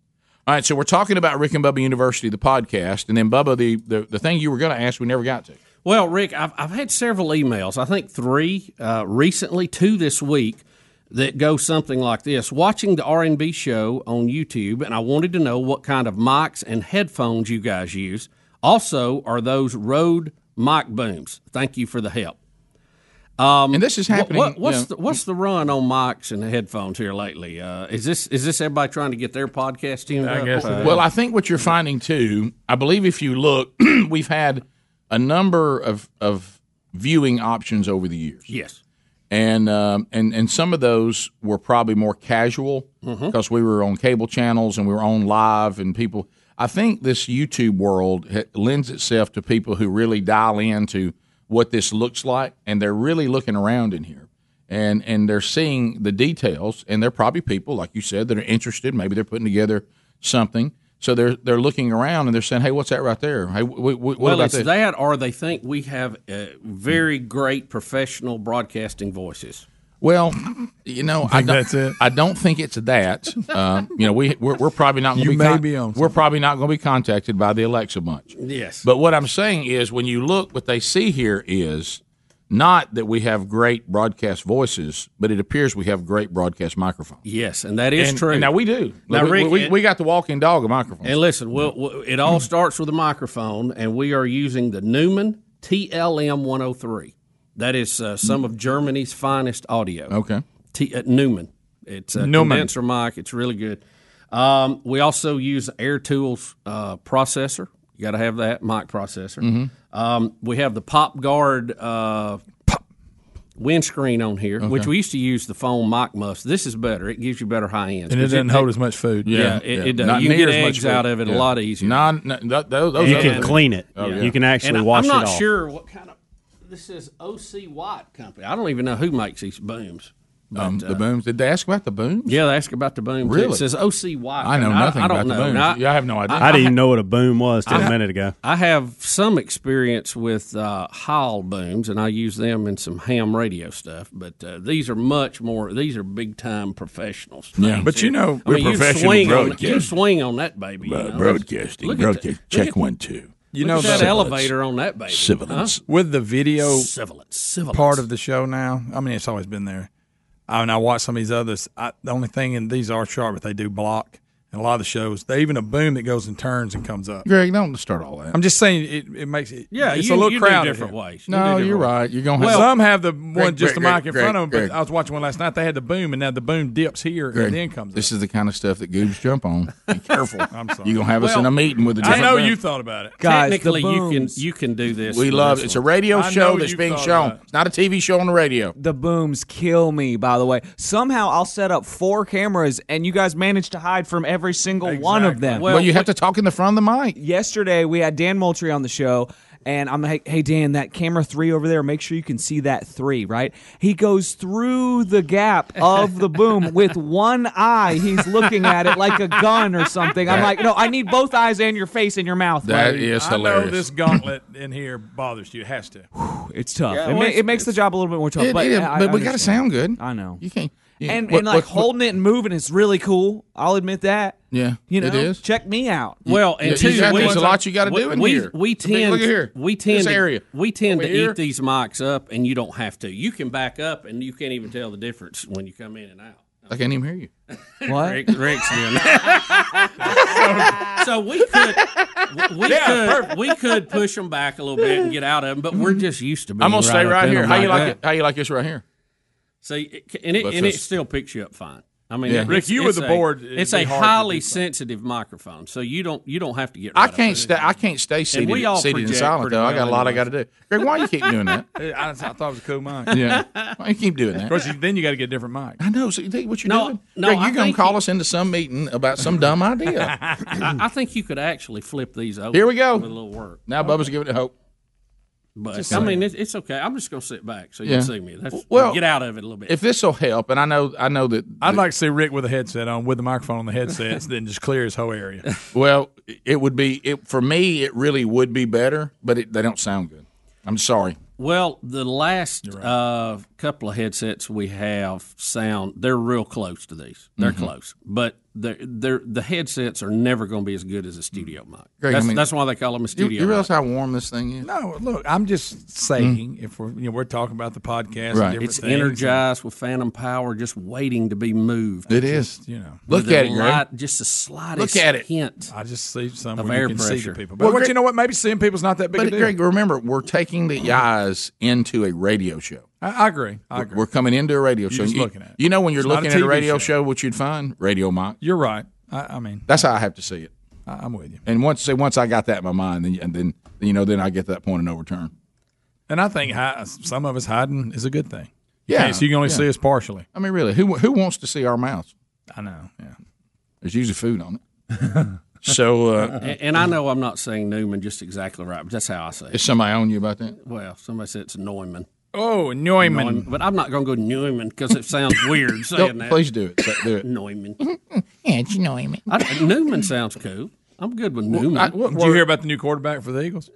All right, so we're talking about Rick and Bubba University, the podcast, and then Bubba, the the, the thing you were going to ask, we never got to. Well, Rick, I've, I've had several emails. I think three uh, recently, two this week, that go something like this: Watching the R and B show on YouTube, and I wanted to know what kind of mics and headphones you guys use. Also, are those Rode mic booms? Thank you for the help. Um, and this is happening, What, what's you know- the, what's the run on mics and the headphones here lately? Uh, is this is this everybody trying to get their podcast tuned up? Uh, well, I think what you're finding too. I believe if you look, we've had a number of of viewing options over the years. Yes. and um, and and some of those were probably more casual Mhm. because we were on cable channels and we were on live and people. I think this YouTube world lends itself to people who really dial into what this looks like, and they're really looking around in here, and and they're seeing the details, and they're probably people like you said that are interested. Maybe they're putting together something. So they're they're looking around and they're saying, "Hey, what's that right there? Hey, w- w- what well, it's this?" that, or they think we have uh, very great professional broadcasting voices. Well, you know, I think don't, that's it? I don't think it's that. Um, you know, we we're, we're probably not going to You be. may be on We're probably not going to be contacted by the Alexa bunch. Yes. But what I'm saying is, when you look, what they see here is not that we have great broadcast voices, but it appears we have great broadcast microphones. Yes, and that is And- true. and now we do. Now, we, Rick, we, and- we got the walking dog of microphones. And listen, we'll, we'll, it all starts with a microphone, and we are using the Newman TLM 103. That is uh, some of Germany's finest audio. Okay. T, uh, Newman. It's a Neumann. condenser mic. It's really good. Um, we also use Air Tools uh, processor. You got to have that mic processor. Mhm. Um, we have the Pop Guard uh, windscreen on here, which we used to use the foam mic muffs. This is better. It gives you better high ends. And it doesn't hold as much food. Yeah, it, it does. you can get eggs out of it a lot easier. Non, no, th- those, those You can clean it. Oh, yeah. You can actually and I- wash I'm not it sure what kind of. This is OC White Company. I don't even know who makes these booms. Um, the uh, booms. Did they ask about the booms? Yeah, they asked about the booms. Really? It says OC White. I know nothing I, don't about the booms. Now, Yeah, I have no idea. I didn't even know what a boom was till I- a minute ago. I have some experience with uh, Heil booms, and I use them in some ham radio stuff. But uh, these are much more. These are big time professionals. Yeah. things But you here. know- I mean, We're you professional swing on, you swing on that baby. You know? broadcasting. Look broadcast. that- Check one, two. You look know at that the- elevator on that baby. Sibilance. with the video Sibilance. Sibilance. part of the show now. I mean, it's always been there. I mean, I watch some of these others. I, the only thing in these are sharp, but they do block. And a lot of the shows, they even a boom that goes and turns and comes up. Greg, don't start all that. I'm just saying it, it makes it. Yeah, it's you- a little you do crowded different here. ways. You No, different you're ways. right. You're going to Well, have some have the one Greg, just the Greg, mic in Greg, front of them. Greg. But I was watching one last night. They had the boom, and now the boom dips here Greg, and then comes. This is the kind of stuff that goobs jump on. Be careful. I'm sorry. You're going to have us in a meeting with a I different I know boom. you thought about it. Guys, the Technically, you can you can do this. We love this it. It's a radio show that's being shown. it. It's not a TV show on the radio. The booms kill me, by the way. Somehow I'll set up four cameras and you guys manage to hide from every single one of them. Well, you have to talk in the front of the mic. Yesterday we had Dan Moultrie on the show. And I'm like, hey Dan, that camera three over there, make sure you can see that three, right? He goes through the gap of the boom with one eye. He's looking at it like a gun or something. I'm like, no, I need both eyes and your face and your mouth. That buddy." is I know hilarious. this gauntlet in here bothers you. It has to. It's tough. Yeah, it, well, ma- it's- it makes the job a little bit more tough. It- but it- I- but we got to sound good. I know. You can't. You- and what- and like what- holding it and moving is really cool. I'll admit that. Yeah, You know, it is. check me out. Well, and Yeah, two, you got- we, there's a lot you gotta do in we, here. We Look at- tend, look at here. we tend This to, area. we tend Over to here. eat these mics up, and you don't have to. You can back up, and you can't even tell the difference when you come in and out. I can't even hear you. What? Rick, Rick's doing that. so we could, we could, we could push them back a little bit and get out of them, but we're just used to. Being I'm gonna stay right here. How you like it? How you like this right here? See, and it, What's and it still picks you up fine. I mean, Yeah. it's- Rick, you it's with the a- board, it'd It's a highly sensitive microphone, so you don't you don't have to get. I Right up can't stay. I can't stay seated, we all seated in project silent though. I got a lot I got to do. Greg, why you keep doing that? I, I thought it was a cool mic. Yeah, why you keep doing Of that? course, you, then you got to get a different mic. I know. So you think what you're No, doing? no, Greg, you're gonna call you- us into some meeting about some dumb idea. I, I think you could actually flip these over. Here we go. With a little work. now Bubba's giving it hope. But I mean, it's, it's okay. I'm just going to sit back so you Yeah. can see me. That's, Well, get out of it a little bit. If this will help, and I know, I know that. I'd like to see Rick with a headset on, with the microphone on the headset, then just clear his whole area. Well, it would be it for me. It really would be better, but it, they don't sound good. I'm sorry. well, the last uh, couple of headsets we have sound they're real close to these. They're Mm-hmm. close, but they're, they're, the headsets are never going to be as good as a studio mic. Greg, I that's, mean- that's why they call them a studio. you realize mic. how warm this thing is? No, look, I'm just saying if we're you know we're talking about the podcast, Right. different It's things, energized with phantom power, just waiting to be moved. It is. You know, Look at it, Greg. light- just the slightest Look at it. hint. I just see some Of where you air can see pressure. the people. But, Well, but Greg- you know what? Maybe seeing people's not that big But a deal. Greg, remember, we're taking the eyes into a radio show. I, I agree. I agree. We're coming into a radio You're show. just you, looking at it. you know when you're It's not a looking at a radio show. show. what you'd find? Radio mic. You're right. I, I mean, That's how I have to see it. I, I'm with you. And once say once I got that in my mind, then and then you know then I get that point of no return. And I think hi, some of us hiding is a good thing. Yeah, Okay, so you can only yeah. see us partially. I mean, really, who who wants to see our mouths? I know. Yeah. There's usually food on it. so uh, And, and I know I'm not saying Newman just exactly right, but that's how I say it. is somebody on you about that? Well, somebody said it's Neumann. Oh, Neumann. Neumann. But I'm not going to go Neumann because it sounds weird saying Don't- that. please do it. Say- Do it. Neumann. yeah, it's Neumann. I, Newman sounds cool. I'm good with Newman. I- what Did you hear about the new quarterback for the Eagles?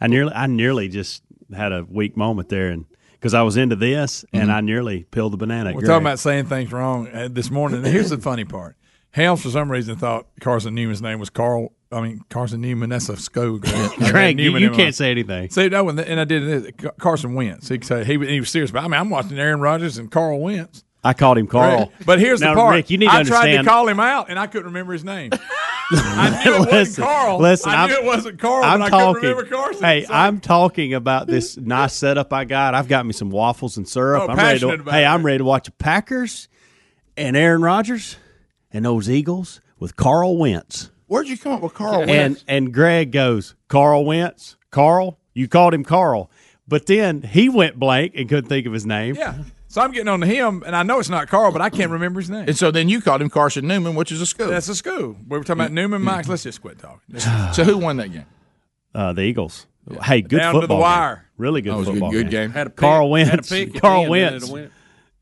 I nearly, I nearly just had a weak moment there, and because I was into this, and I nearly peeled the banana. We're Greg. talking about saying things wrong uh, this morning. Here's the funny part. Helms, for some reason, thought Carson Newman's name was Carl. I mean, Carson Newman, that's a. Greg. I you, you can't say anything. See, no, and, and I did this. Carson Wentz. He he, he was serious, but I mean, I'm watching Aaron Rodgers and Carl Wentz. I called him Carl. Right? But here's Now, the part. Rick, you need to I tried to call him out, and I couldn't remember his name. I knew it wasn't Carl. listen, I I'm- knew it wasn't Carl, I'm but I talking. couldn't remember Carson. Hey, So- I'm talking about this nice setup I got. I've got me some waffles and syrup. Oh, I'm ready to. about Hey. I'm ready to watch the Packers and Aaron Rodgers and those Eagles with Carl Wentz. Where'd you come up with Carl And Wentz? and Greg goes, Carl Wentz, Carl. You called him Carl, but then he went blank and couldn't think of his name. yeah. So I'm getting on to him, and I know it's not Carl, but I can't remember his name. And so then you called him Carson Newman, which is a school. That's a school. We were talking about Newman Max. Let's just quit talking. so who won that game? Uh, the Eagles. Hey, good Down to the football. wire. Game. Really good Oh, it was a good- good game. Had a pick, Carl Had a pick Carl the end, Wentz.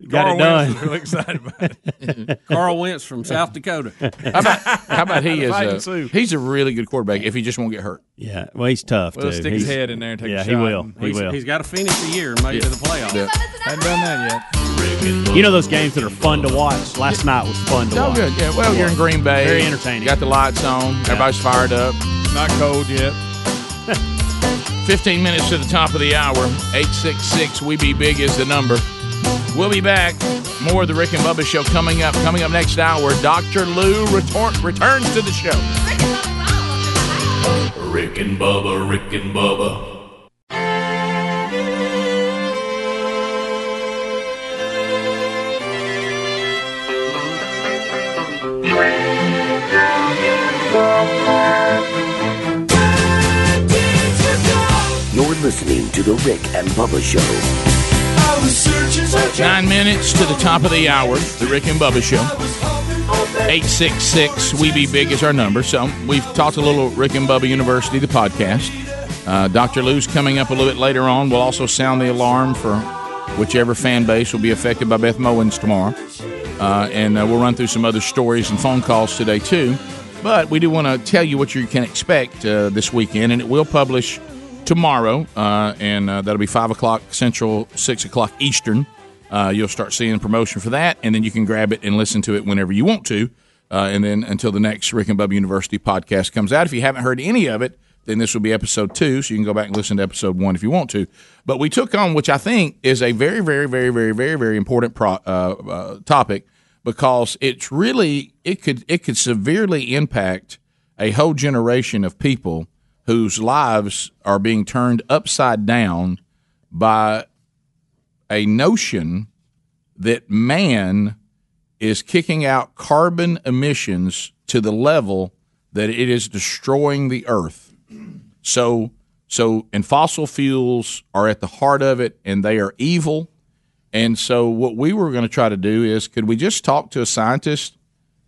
And it went- Got Carl it done. Wentz was really excited about it. Carl Wentz from South Dakota. How about how about he is? A, he's a really good quarterback if he just won't get hurt. Yeah, well, he's tough Well, too. stick his head in there and take a yeah, shot. he will. He He's- will. he's got to finish the year and make it to the playoffs. Yeah. Hadn't done that yet. You know those games that are fun to watch. Last night was fun to Oh, watch. good. Yeah. Well, you're in Green Bay. Very entertaining. You got the lights on. Everybody's fired up. Not cold yet. 15 minutes to the top of the hour. 866 We Be Big is the number. We'll be back. More of the Rick and Bubba show coming up. Coming up next hour, Dr. Lou retor- returns to the show. Rick and Bubba, Rick and Bubba. You're listening to The Rick and Bubba Show. Nine minutes to the top of the hour, the Rick and Bubba show. 866 We Be Big is our number. So we've talked a little Rick and Bubba University, the podcast. Uh, Dr. Lou's coming up a little bit later on. We'll also sound the alarm for whichever fan base will be affected by Beth Mowins tomorrow. Uh, and uh, we'll run through some other stories and phone calls today, too. But we do want to tell you what you can expect uh, this weekend, and it will publish tomorrow, uh, and uh, that'll be 5 o'clock Central, 6 o'clock Eastern. Uh, you'll start seeing promotion for that, and then you can grab it and listen to it whenever you want to. Uh, and then until the next Rick and Bubba University podcast comes out. If you haven't heard any of it, then this will be episode two, so you can go back and listen to episode one if you want to. But we took on, which I think is a very, very, very, very, very, very important pro, uh, uh, topic because it's really it could it could severely impact a whole generation of people whose lives are being turned upside down by a notion that man is kicking out carbon emissions to the level that it is destroying the earth. So so and fossil fuels are at the heart of it and they are evil. And so what we were going to try to do is could we just talk to a scientist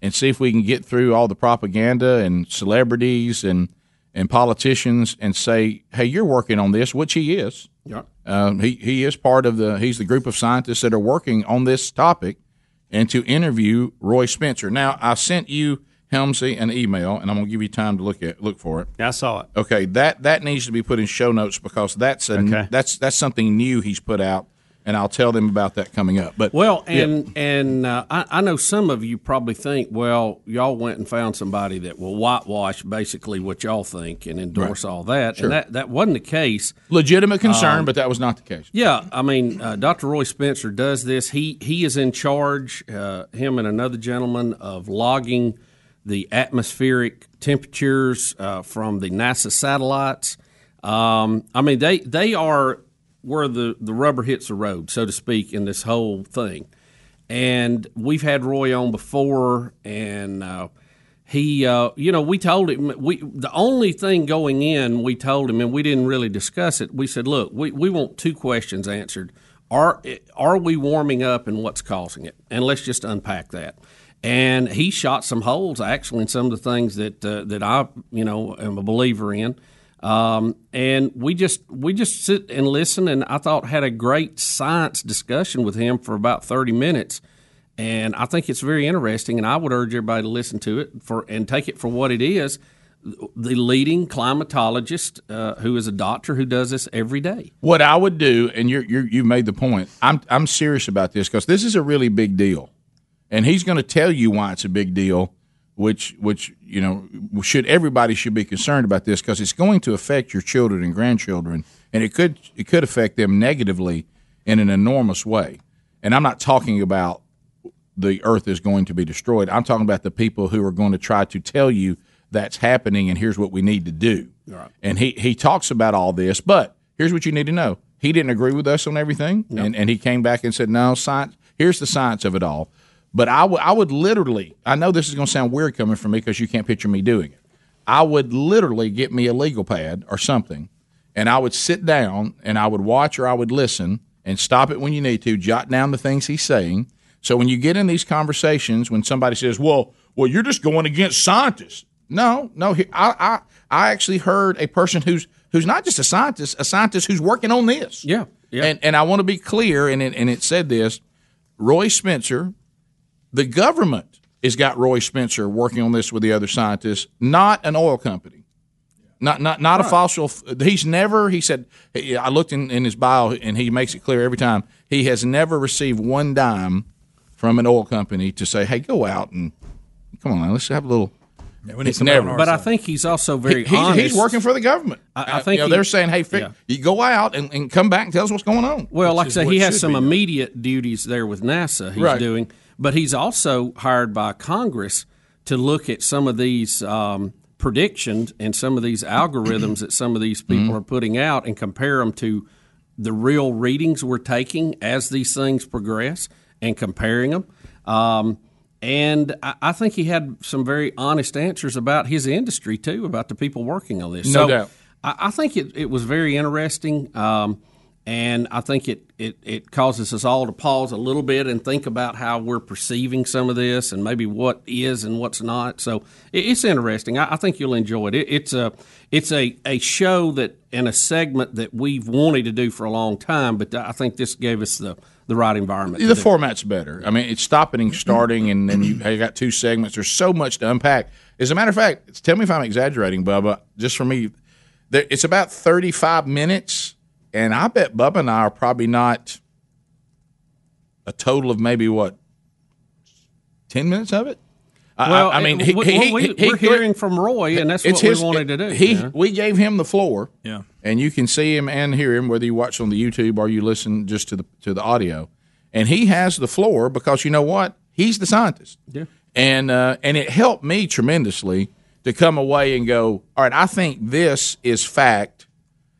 and see if we can get through all the propaganda and celebrities and and politicians and say, "Hey, you're working on this," which he is. Yeah. Um, he he is part of the he's the group of scientists that are working on this topic, and to interview Roy Spencer. Now, I sent you Helmsy an email, and I'm going to give you time to look at look for it. Yeah, I saw it. Okay, that that needs to be put in show notes because that's a, Okay. that's that's something new he's put out, and I'll tell them about that coming up. But Well, yeah. and and uh, I, I know some of you probably think, well, y'all went and found somebody that will whitewash basically what y'all think and endorse Right. all that, Sure. and that that wasn't the case. legitimate concern, Um, but that was not the case. Yeah, I mean, uh, Dr. Roy Spencer does this. He he is in charge, uh, him and another gentleman, of logging the atmospheric temperatures uh, from the NASA satellites. Um, I mean, they they are where the, the rubber hits the road, so to speak, in this whole thing. And we've had Roy on before, and uh, he, uh, you know, we told him we the only thing going in, we told him, and we didn't really discuss it. We said, look, we, we want two questions answered: are are we warming up, and what's causing it? And let's just unpack that. And he shot some holes actually in some of the things that uh, that I, you know, am a believer in. Um, and we just we just sit and listen, and I thought had a great science discussion with him for about thirty minutes, and I think it's very interesting. And I would urge everybody to listen to it for and take it for what it is. The leading climatologist, uh, who is a doctor who does this every day. What I would do, and you're, you've made the point. I'm I'm serious about this because this is a really big deal, and he's going to tell you why it's a big deal. Which which you know should everybody should be concerned about this because it's going to affect your children and grandchildren, and it could it could affect them negatively in an enormous way. And I'm not talking about the earth is going to be destroyed. I'm talking about the people who are going to try to tell you that's happening and here's what we need to do. Right. And he, he talks about all this, but here's what you need to know. He didn't agree with us on everything, and, and he came back and said, no, science, here's the science of it all. But I would I would literally, I know this is going to sound weird coming from me because you can't picture me doing it. I would literally get me a legal pad or something, and I would sit down and I would watch or I would listen and stop it when you need to, jot down the things he's saying. So when you get in these conversations, when somebody says, "Well, well, you're just going against scientists," no, no, I, I, I actually heard a person who's who's not just a scientist, a scientist who's working on this. Yeah, yeah. And and I want to be clear, and it, and it said this: Roy Spencer, the government has got Roy Spencer working on this with the other scientists, not an oil company. Not not not a fossil. He's never. He said. I looked in, in his bio, and he makes it clear every time. He has never received one dime from an oil company to say, "Hey, go out and come on, let's have a little." it's never. But I think he's also very He- he's, honest. he's working for the government. I, I think you know, he- they're saying, "Hey, fi- Yeah. you go out and, and come back and tell us what's going on." Well, Which like I is say, he has some be. immediate duties there with NASA he's Right. doing, but he's also hired by Congress to look at some of these um, predictions and some of these algorithms that some of these people Mm-hmm. are putting out and compare them to the real readings we're taking as these things progress and comparing them. Um, and I, I think he had some very honest answers about his industry too, about the people working on this. No so doubt. I, I think it, it was very interesting. Um, and I think it, it, it causes us all to pause a little bit and think about how we're perceiving some of this and maybe what is and what's not. So it, it's interesting. I, I think you'll enjoy it. it. It's a it's a, a show that and a segment that we've wanted to do for a long time, but I think this gave us the, the right environment. The format's better. I mean, it's stopping and starting, and then you, you got two segments. There's so much to unpack. As a matter of fact, tell me if I'm exaggerating, Bubba. Just for me, there, it's about 35 minutes, and I bet Bubba and I are probably not a total of maybe what 10 minutes of it. I- Well, I, I mean, he, we- he- we- he- we're hearing from Roy, and that's it's what his- we wanted to do. He, you know? we gave him the floor. Yeah. and you can see him and hear him whether you watch on the YouTube or you listen just to the to the audio. And he has the floor because you know what? He's the scientist. Yeah. And uh, and it helped me tremendously to come away and go, all right, I think this is fact,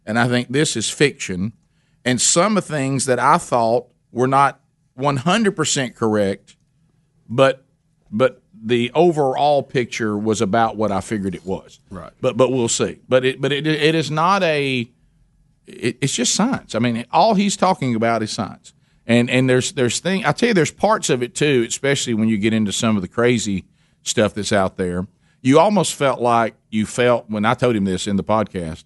and I think this is fiction, and some of things that I thought were not one hundred percent correct, but but the overall picture was about what I figured it was. Right. But but we'll see. But it but it, it is not a. It, it's just science. I mean, all he's talking about is science. And and there's there's thing I tell you there's parts of it too, especially when you get into some of the crazy stuff that's out there. You almost felt like you felt when I told him this in the podcast.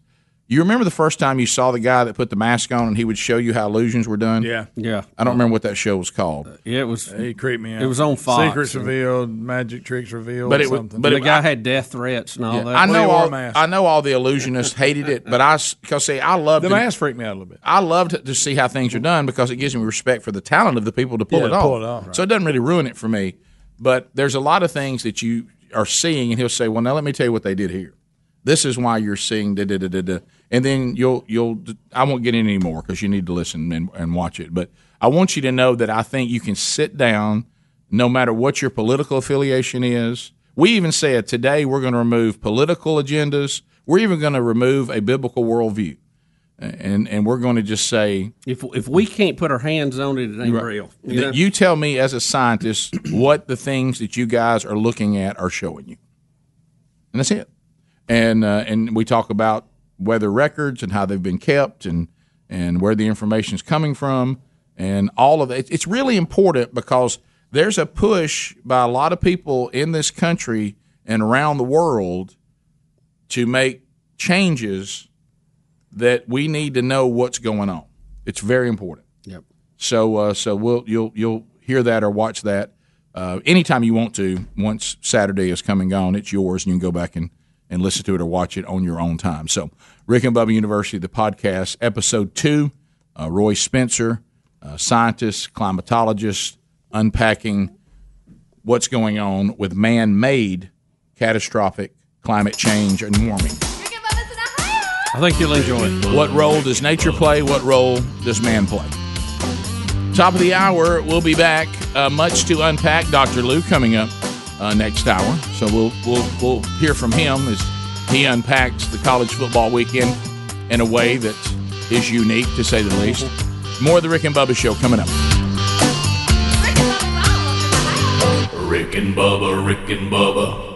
You remember the first time you saw the guy that put the mask on and he would show you how illusions were done? Yeah. Yeah. I don't remember what that show was called. Uh, yeah, it was. He creeped me out. It was on Fox. Secrets revealed, magic tricks revealed, But it was- something. but the it- guy I- had death threats and all Yeah, that. I know he all. I know all the illusionists hated it, but I because see, I love the to, mask freaked me out a little bit. I love to, to see how things are done because it gives me respect for the talent of the people to pull Yeah, it to off. pull it off, right. So it doesn't really ruin it for me. But there's a lot of things that you are seeing, and he'll say, "Well, now let me tell you what they did here. This is why you're seeing da da da da da." And then you'll you'll I won't get in anymore because you need to listen and, and watch it. But I want you to know that I think you can sit down, no matter what your political affiliation is. We even said today we're going to remove political agendas. We're even going to remove a biblical worldview, and and we're going to just say If if we can't put our hands on it, it ain't Right. real. You know? You tell me as a scientist what the things that you guys are looking at are showing you, and that's it. And uh, and we talk about weather records and how they've been kept, and and where the information is coming from, and all of that. It's really important because there's a push by a lot of people in this country and around the world to make changes that we need to know what's going on. It's very important. Yep. So uh, so we'll you'll you'll hear that or watch that uh, anytime you want to. Once Saturday is coming on, it's yours, and you can go back and, and listen to it or watch it on your own time. So Rick and Bubba University, the podcast, episode two. Uh, Roy Spencer, uh, scientist, climatologist, unpacking what's going on with man-made catastrophic climate change and warming. I think you'll enjoy it. What role does nature play? What role does man play? Top of the hour, we'll be back. Uh, much to unpack. Dr. Lou coming up uh, next hour, so we'll we'll we'll hear from him as he unpacks the college football weekend in a way that is unique, to say the least. More of the Rick and Bubba show coming up. Rick and Bubba, Rick and Bubba.